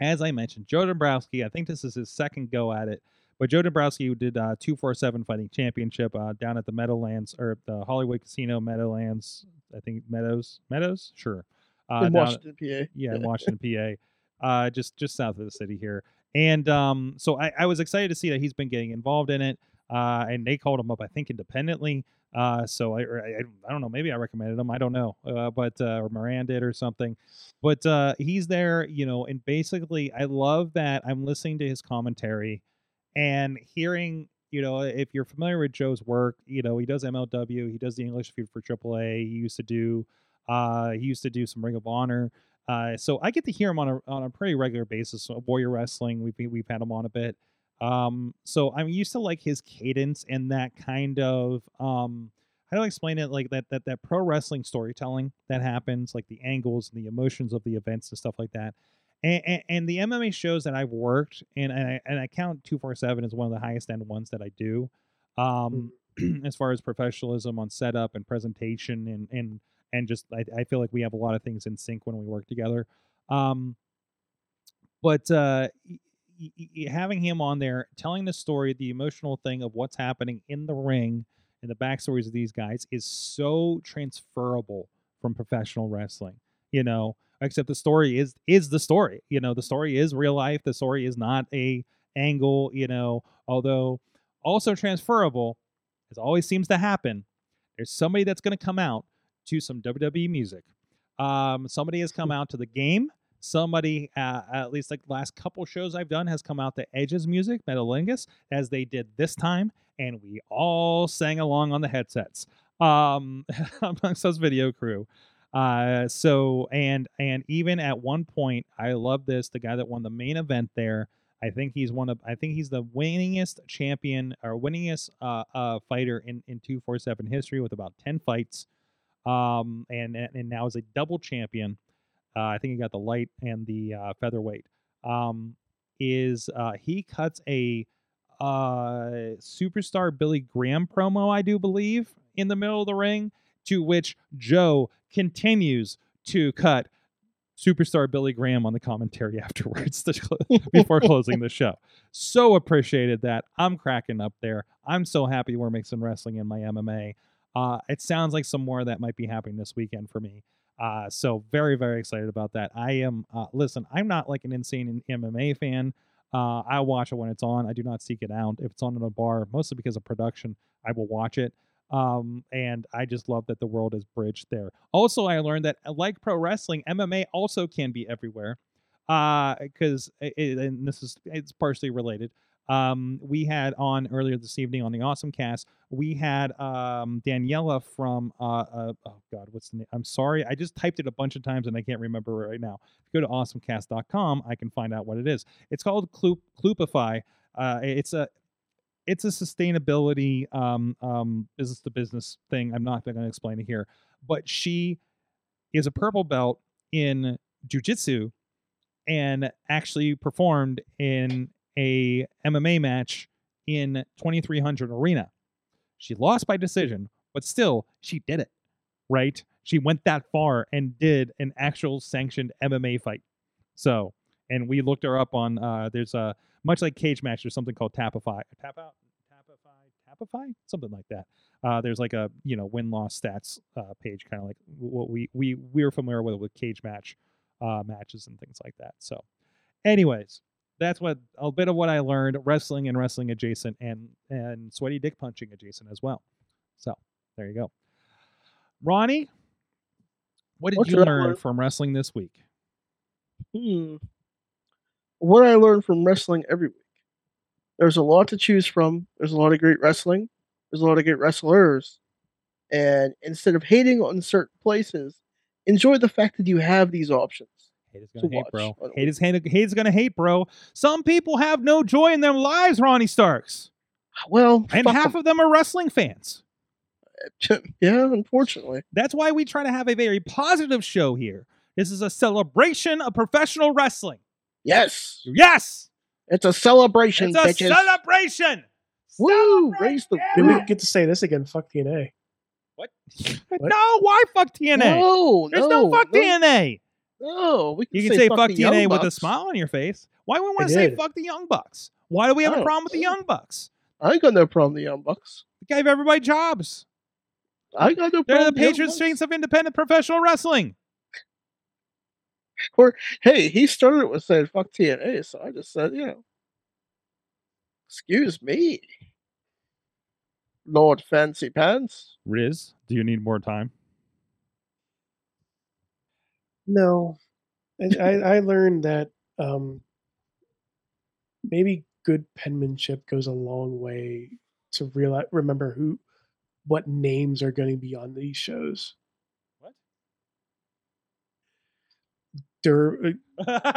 As I mentioned, Joe Dombrowski, I think this is his second go at it, But Joe Dombrowski who did uh, two four seven fighting championship uh, down at the Meadowlands or the Hollywood Casino Meadowlands. I think Meadows Meadows sure. Uh, in down- Washington, PA. yeah, in Washington, PA, uh, just just south of the city here. And um, so I, I was excited to see that he's been getting involved in it. Uh, and they called him up, I think, independently. Uh, so I, I, I don't know, maybe I recommended him, I don't know, uh, but uh, or Moran did or something. But uh, he's there, you know, and basically, I love that I'm listening to his commentary and hearing. You know, if you're familiar with Joe's work, you know he does MLW, he does the English feed for AAA. He used to do, uh, he used to do some Ring of Honor. Uh, so I get to hear him on a on a pretty regular basis. Uh, Warrior Wrestling, we've we've had him on a bit. Um, so I'm used to like his cadence and that kind of um, how do I explain it? Like that that that pro wrestling storytelling that happens, like the angles and the emotions of the events and stuff like that. And, and, and the MMA shows that I've worked, and and I, and I count two four seven as one of the highest end ones that I do. Um, as far as professionalism on setup and presentation and and and just I, I feel like we have a lot of things in sync when we work together. Um, but uh, having him on there, telling the story, the emotional thing of what's happening in the ring and the backstories of these guys is so transferable from professional wrestling. You know, except the story is is the story. You know, the story is real life. The story is not a angle. You know, although also transferable, as always seems to happen. There's somebody that's going to come out to some WWE music. Um, somebody has come out to the game. Somebody, uh, at least like the last couple shows I've done, has come out to Edge's music, Metalingus, as they did this time, and we all sang along on the headsets um, amongst us video crew. Uh, so and and even at one point, I love this. The guy that won the main event there, I think he's one of I think he's the winningest champion or winningest uh, uh, fighter in in two four seven history with about ten fights, um, and and now is a double champion. Uh, I think he got the light and the uh, featherweight. Um, is uh, he cuts a uh, superstar Billy Graham promo, I do believe, in the middle of the ring, to which Joe continues to cut superstar Billy Graham on the commentary afterwards clo- before closing the show. So appreciated that. I'm cracking up there. I'm so happy we're mixing wrestling in my MMA. Uh, it sounds like some more of that might be happening this weekend for me. Uh, so very, very excited about that. I am. Uh, listen, I'm not like an insane MMA fan. Uh, I watch it when it's on. I do not seek it out. If it's on in a bar, mostly because of production, I will watch it. Um, and I just love that the world is bridged there. Also, I learned that uh, like pro wrestling, MMA also can be everywhere. Uh, because and this is it's partially related. Um, we had on earlier this evening on the Awesome Cast, we had um Daniela from uh, uh oh god, what's the name? I'm sorry, I just typed it a bunch of times and I can't remember right now. If you go to awesomecast.com, I can find out what it is. It's called Kloop. Uh, it's a it's a sustainability um, um, business to business thing. I'm not going to explain it here, but she is a purple belt in jujitsu and actually performed in a MMA match in 2300 Arena. She lost by decision, but still she did it, right? She went that far and did an actual sanctioned MMA fight. So, and we looked her up on uh there's a much like cage match there's something called Tapify. Tap out Tapify Tapify something like that. Uh there's like a, you know, win-loss stats uh page kind of like what we we we're familiar with with cage match uh matches and things like that. So, anyways, that's what a bit of what I learned wrestling and wrestling adjacent and and sweaty dick punching adjacent as well. So there you go. Ronnie, what did What you learn learn? from wrestling this week? Hmm. What I learned from wrestling every week. There's a lot to choose from. There's a lot of great wrestling. There's a lot of great wrestlers. And instead of hating on certain places, enjoy the fact that you have these options. Hate is gonna hate, watch bro. on a Hate is hate, hate is gonna hate, bro. Some people have no joy in their lives, Ronnie Starks, Well, and fuck half of them are wrestling fans. Uh, yeah, unfortunately. That's why we try to have a very positive show here. This is a celebration of professional wrestling. Yes, Yes, it's a celebration, it's a bitches. celebration. Woo! Raise the Maybe we get to say this again. Fuck TNA. What? What? No, why fuck TNA? No, There's no, fuck no, TNA. No, we can You can say, fuck the Young TNA with a smile on your face. Why would we want to say fuck the Young Bucks? Why do we have a Oh. problem with the oh. Young Bucks? I ain't got no problem with the Young Bucks. They gave everybody jobs. I got no They're problem. the with Young patron saints of independent professional wrestling. Or hey, he started it with saying "fuck TNA," so I just said, you know, excuse me, Lord Fancy Pants. Riz, do you need more time? No, I, I, I learned that um, maybe good penmanship goes a long way to realize remember who what names are going to be on these shows. What? Dur-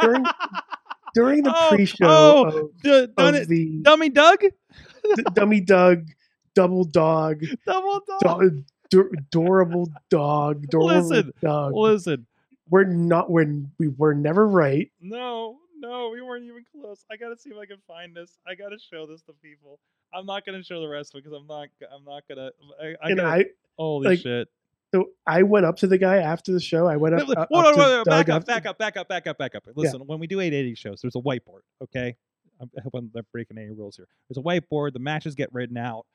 During- during the Oh, pre-show oh, of, D- done of it- the Dummy Doug? D- Dummy Doug, Double Dog, Double Dog. do- dur- Adorable Dog, Adorable Listen, Dog. Listen, We're not. We're we were never right. no, no, we weren't even close. I gotta see if I can find this. I gotta show this to people. I'm not gonna show the rest of it because I'm not. I'm not gonna. I, I and gotta, I holy like, shit! so I went up to the guy after the show. I went up. Wait, uh, wait, up wait, wait, back up, back up, back up, back up, back up. Listen, when we do 880 shows, there's a whiteboard. Okay, I'm- I hope I'm not breaking any rules here. There's a whiteboard. The matches get written out.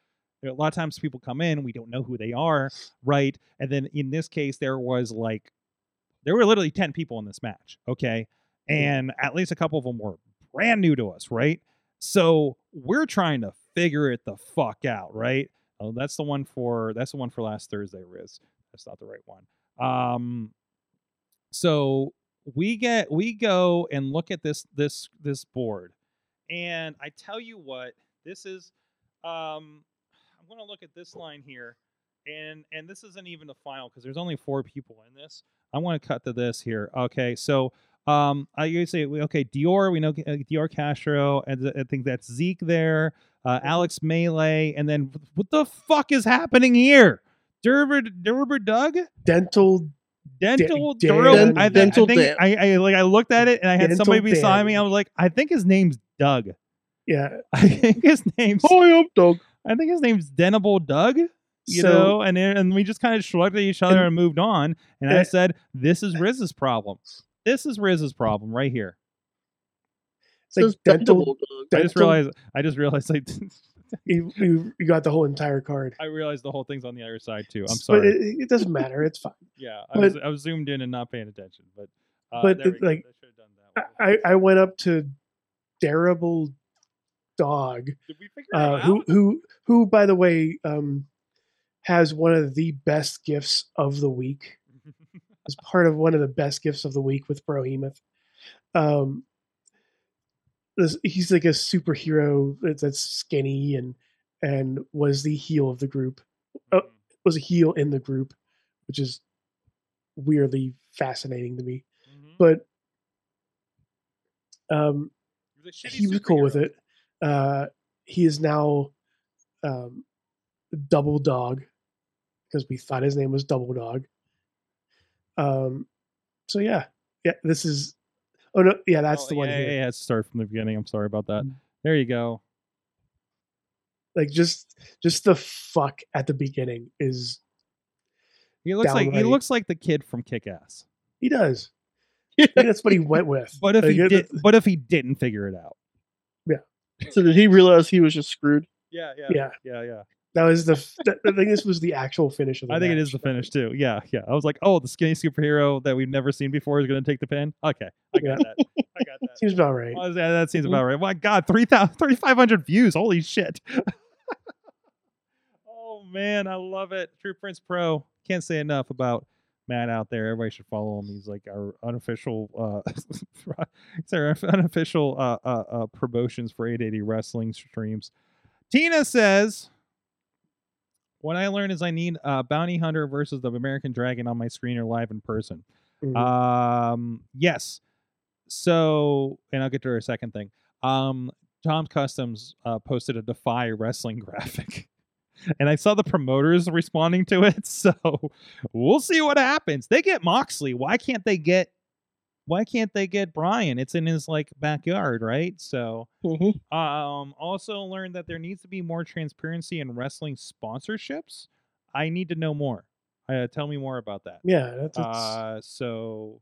A lot of times people come in, we don't know who they are, right? And then in this case, there was like, there were literally 10 people in this match. Okay, and at least a couple of them were brand new to us, right? So we're trying to figure it the fuck out, right? Oh, that's the one for that's the one for last Thursday, Riz. That's not the right one. Um, so we get we go and look at this this this board, and I tell you what, this is. Um, I'm going to look at this line here, and and this isn't even the final because there's only four people in this. I want to cut to this here. Okay, so um, I usually say okay, Dior. We know uh, Dior Castro, and I think that's Zeke there. Uh, Alex Melee, and then what the fuck is happening here? Derber Derber Doug dental. dental Durham. I, Dental I think I, I like I looked at it and I had Dental somebody beside Dan. me. I was like, I think his name's Doug. Yeah. I think his name's Hi up, Doug. I think his name's Denable Doug. You so, know, and then- and we just kind of shrugged at each other and, And- moved on. And I Uh, said, "This is Riz's problem. This is Riz's problem right here." it's like Says dental. Bendable. I just realized. I just realized. Like, You, you, you got the whole entire card. I realized the whole thing's on the other side too. I'm But sorry. it, it doesn't matter. It's fine. yeah, I but- was I was zoomed in and not paying attention. But uh, But it, like, I. I, went up to Terrible Dog, Did we figure uh, who who who by the way um, has one of the best gifts of the week. Is part of one of the best gifts of the week with Brohemoth. Um, this, he's like a superhero that's, skinny and and was the heel of the group. uh, Was a heel in the group, which is weirdly fascinating to me. Mhm. But um, He was a shitty he was cool with it. Uh, he is now um, Double Dog because we thought his name was Double Dog. Um, so yeah, yeah, this is. Oh no, yeah, that's Oh, the one yeah, here. Yeah, yeah, let's start from the beginning. I'm sorry about that. Mm. There you go. Like just, just the fuck at the beginning is He looks like he looks like the kid from Kick Ass. he does. I think that's what he went with. But if Like, he did, but if he didn't figure it out. Yeah. So did he realize he was just screwed? Yeah, yeah, yeah, yeah, yeah. That was the. that- I think this was the actual finish of the I think it is the match. finish too. Yeah, yeah. I was like, oh, the skinny superhero that we've never seen before is going to take the pin. Okay, I got Yeah. that. I got that. Seems about right. Oh, yeah, that seems Mhm. about right. My God, 3,000 3,500 views. Holy shit. oh, man. I love it. True Prince Pro. Can't say enough about Matt out there. Everybody should follow him. He's like our unofficial, uh, it's our unofficial uh, uh, uh, promotions for 880 wrestling streams. Tina says, what I learned is I need uh, Bounty Hunter versus the American Dragon on my screen or live in person. Mhm. Um, yes. So, and I'll get to our second thing. Um, Tom's Customs uh, posted a Defy wrestling graphic, and I saw the promoters responding to it. So, we'll see what happens. They get Moxley. Why can't they get? Why can't they get Brian? It's in his like backyard, right? So, Mm-hmm. um, also learned that there needs to be more transparency in wrestling sponsorships. I need to know more. Uh, tell me more about that. yeah, that's, it's, Uh, so,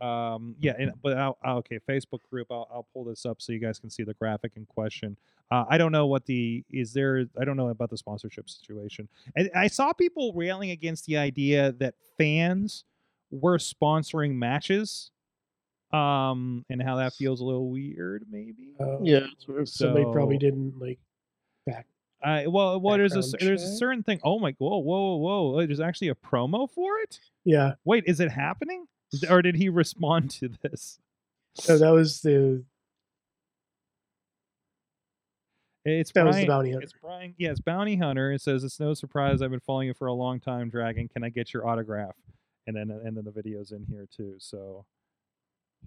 um, yeah, and, but I'll, I'll- okay, Facebook group. I'll, I'll pull this up so you guys can see the graphic in question. Uh, I don't know what the is there. I don't know about the sponsorship situation. And I saw people railing against the idea that fans were sponsoring matches, um, and how that feels a little weird, maybe. Uh, Yeah, so, weird. somebody probably didn't like back. I well, well, there's a Background cer- there's a certain thing. Oh my, god, whoa, whoa, whoa! There's actually a promo for it. Yeah, Wait, is it happening? Or did he respond to this? so that was the It's that was Brian. the bounty hunter. It's Brian. Yeah, it's Bounty Hunter. It says it's no surprise I've been following you for a long time, Dragon. Can I get your autograph? And then and then the video's in here too. So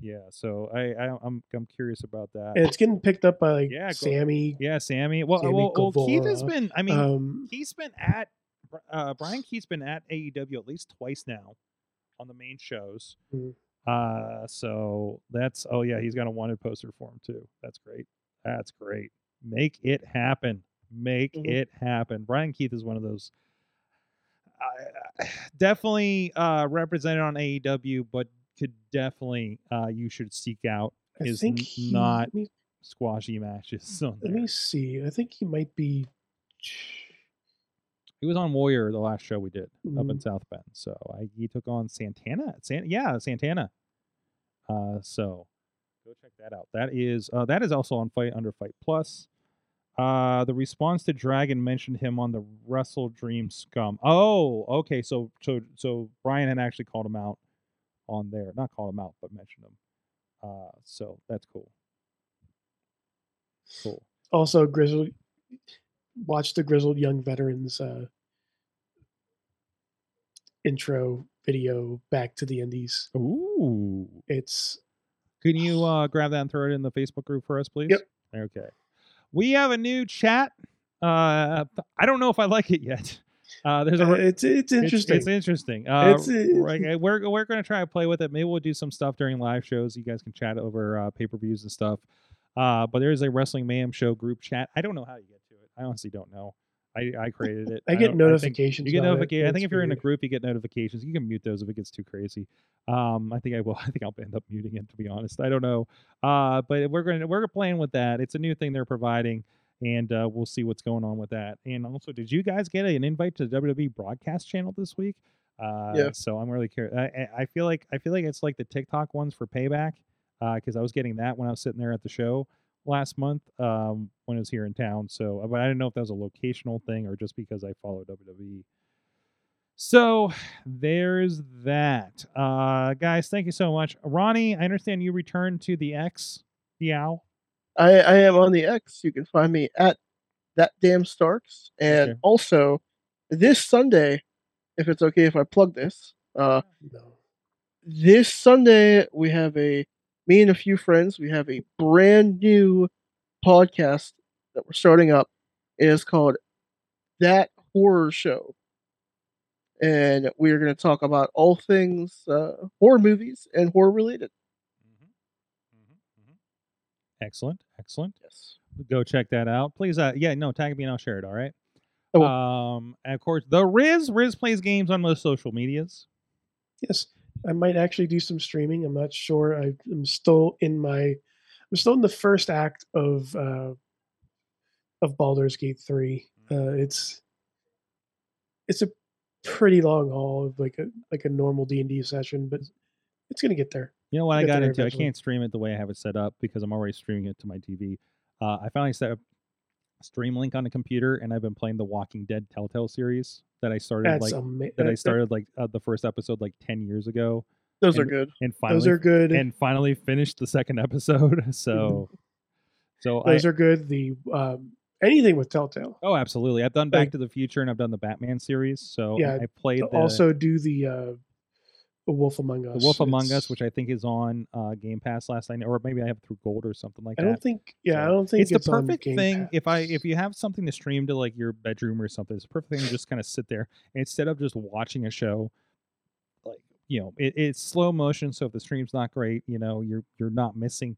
yeah, so I, I I'm I'm curious about that. And it's getting picked up by like Yeah, Sammy. yeah, Sammy. Well, Sammy well, well, Keith has been. I mean, um, he's been at uh, Brian Keith's been at AEW at least twice now on the main shows. Mhm. Uh, so that's oh yeah, he's got a wanted poster for him too. That's great. That's great. Make it happen. Make Mhm. it happen. Brian Keith is one of those. Uh, definitely uh, represented on AEW, but could definitely uh, you should seek out I his think he, not me, squashy matches. On let me see. I think he might be. He was on Warrior the last show we did up in Mhm. South Bend. So I, he took on Santana. San, yeah, Santana. Uh, so go check that out. That is uh, that is also on Fight Under Fight Plus. Uh, the response to Dragon mentioned him on the Wrestle Dream Scum. Oh, okay. So so so Brian had actually called him out on there. Not called him out, but mentioned him. Uh, so that's cool. Cool. Also, grizzled. Watch the grizzled young veterans uh, intro video back to the Indies. Ooh. It's Can you uh, grab that and throw it in the Facebook group for us, please? Yep. Okay. We have a new chat. Uh, I don't know if I like it yet. Uh, there's a uh, it's it's it's- interesting. It's, interesting. Uh, It's, uh, we're we're going to try to play with it. Maybe we'll do some stuff during live shows. You guys can chat over uh, pay per views and stuff. Uh, but there is a Wrestling Mayhem show group chat. I don't know how you get to it. I honestly don't know. I, I created it. I get don't- I notifications. you get on it. notification. I think if you're in a group, you get notifications. You can mute those if it gets too crazy. Um, I think I will. I think I'll end up muting it to be honest. I don't know. Uh, but we're going to we're playing with that. It's a new thing they're providing, and uh, we'll see what's going on with that. And also, did you guys get an invite to the WWE broadcast channel this week? Uh, Yeah. So I'm really curious. I, I- I feel like I feel like it's like the TikTok ones for payback, because I was getting that when I was sitting there at the show last month um, when I was here in town. So, but I didn't know if that was a locational thing or just because I follow WWE. So there's that. Uh, guys, thank you so much. Ronnie, I understand you returned to the X, the owl. I, I am on the X. You can find me at that damn Starks. And Okay. also, this Sunday, if it's okay if I plug this, uh, No. this Sunday we have a me and a few friends. We have a brand new podcast that we're starting up. It is called That Horror Show, and we are going to talk about all things uh, horror movies and horror related. Excellent, excellent. Yes. Go check that out, please. Uh, yeah, no, tag me and I'll share it. All right. I will. Um, and of course, the Riz. Riz plays games on most social medias. Yes, I might actually do some streaming. I'm not sure. I, I'm still in my. I'm still in the first act of uh, of Baldur's Gate three. Uh, it's it's a pretty long haul of like a like a normal D and D session, but it's gonna get there. You know what I got into? I can't stream it the way I have it set up because I'm already streaming it to my TV. Uh, I finally set up Stream Link on the computer, and I've been playing the Walking Dead Telltale series that I started That's like ama- that I started like uh, the first episode like ten years ago, Those are good. and finally Those are good. and finally finished the second episode. So, so I, Those are good. The um, anything with Telltale. oh, absolutely. I've done Back like- to the Future and I've done the Batman series. So Yeah, I played the, also do the uh, the Wolf Among Us. the Wolf Among Us, which I think is on uh, Game Pass last night, or maybe I have it through Gold or something like that. I don't think. Yeah, I don't think it's, the on perfect thing if I if you have something to stream to like your bedroom or something. It's a perfect thing to just kind of sit there and instead of just watching a show. Like you know, it, it's slow motion, so if the stream's not great, you know, you're you're not missing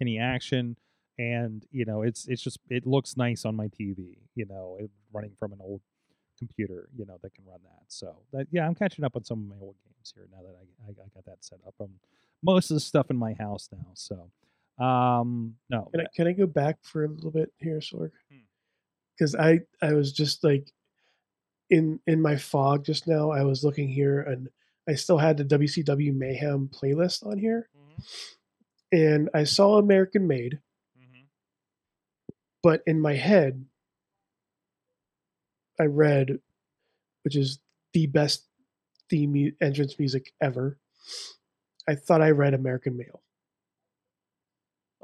any action, and you know, it's it's just it looks nice on my TV. You know, it, running from an old computer, you know, that can run that. So that yeah, I'm catching up on some of my old games. games here now that I, I, I got that set up. Um, most of the stuff in my house now. So, um, no, Can I, can I go back for a little bit here, Sorg? Hmm. Because I I was just like in in my fog just now. I was looking here and I still had the WCW Mayhem playlist on here, and I saw American Made, but in my head, I read, which is the best theme mu- entrance music ever. I thought I read American Male.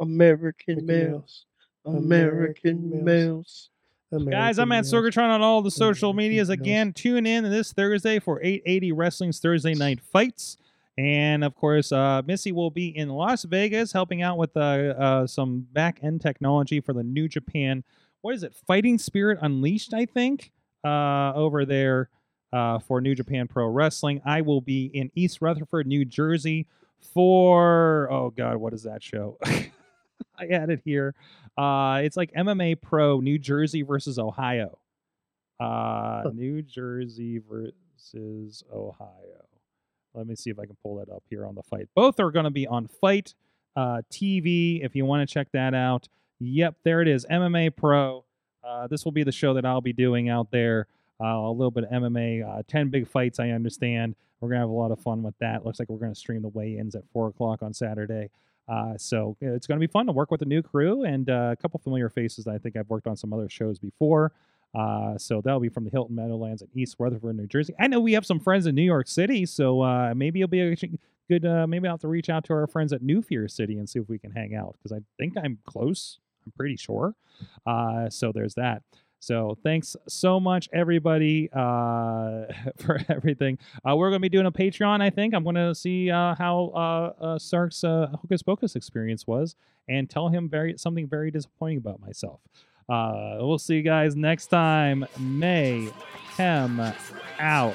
American American males. American American males. Guys, I'm at American Sorgatron on all the social American medias. Males. Again, tune in this Thursday for 880 Wrestling's Thursday Night Fights. And of course, uh, Missy will be in Las Vegas helping out with uh, uh, some back end technology for the New Japan. What is it? Fighting Spirit Unleashed, I think, uh, over there uh, for New Japan Pro Wrestling. I will be in East Rutherford, New Jersey for, oh God, what is that show? I had it here. Uh, it's like MMA Pro New Jersey versus Ohio. Uh, New Jersey versus Ohio. Let me see if I can pull that up here on the fight. Both are going to be on FITE uh, TV if you want to check that out. Yep, there it is. MMA Pro. Uh, this will be the show that I'll be doing out there. Uh, a little bit of MMA, uh, 10 big fights, I understand. We're going to have a lot of fun with that. Looks like we're going to stream the weigh ins at 4 o'clock on Saturday. Uh, so it's going to be fun to work with a new crew and uh, a couple familiar faces that I think I've worked on some other shows before. Uh, so that'll be from the Hilton Meadowlands in East Rutherford, New Jersey. I know we have some friends in New York City, so maybe it'll be a good. Maybe I'll have to reach out to our friends at New Fear City and see if we can hang out because I think I'm close. I'm pretty sure. Uh, so there's that. So thanks so much, everybody, uh, for everything. Uh, we're going to be doing a Patreon. I think I'm going to see uh, how uh, uh, Sorg's uh, Hocus Pocus experience was and tell him very something very disappointing about myself. Uh, we'll see you guys next time. May hem out.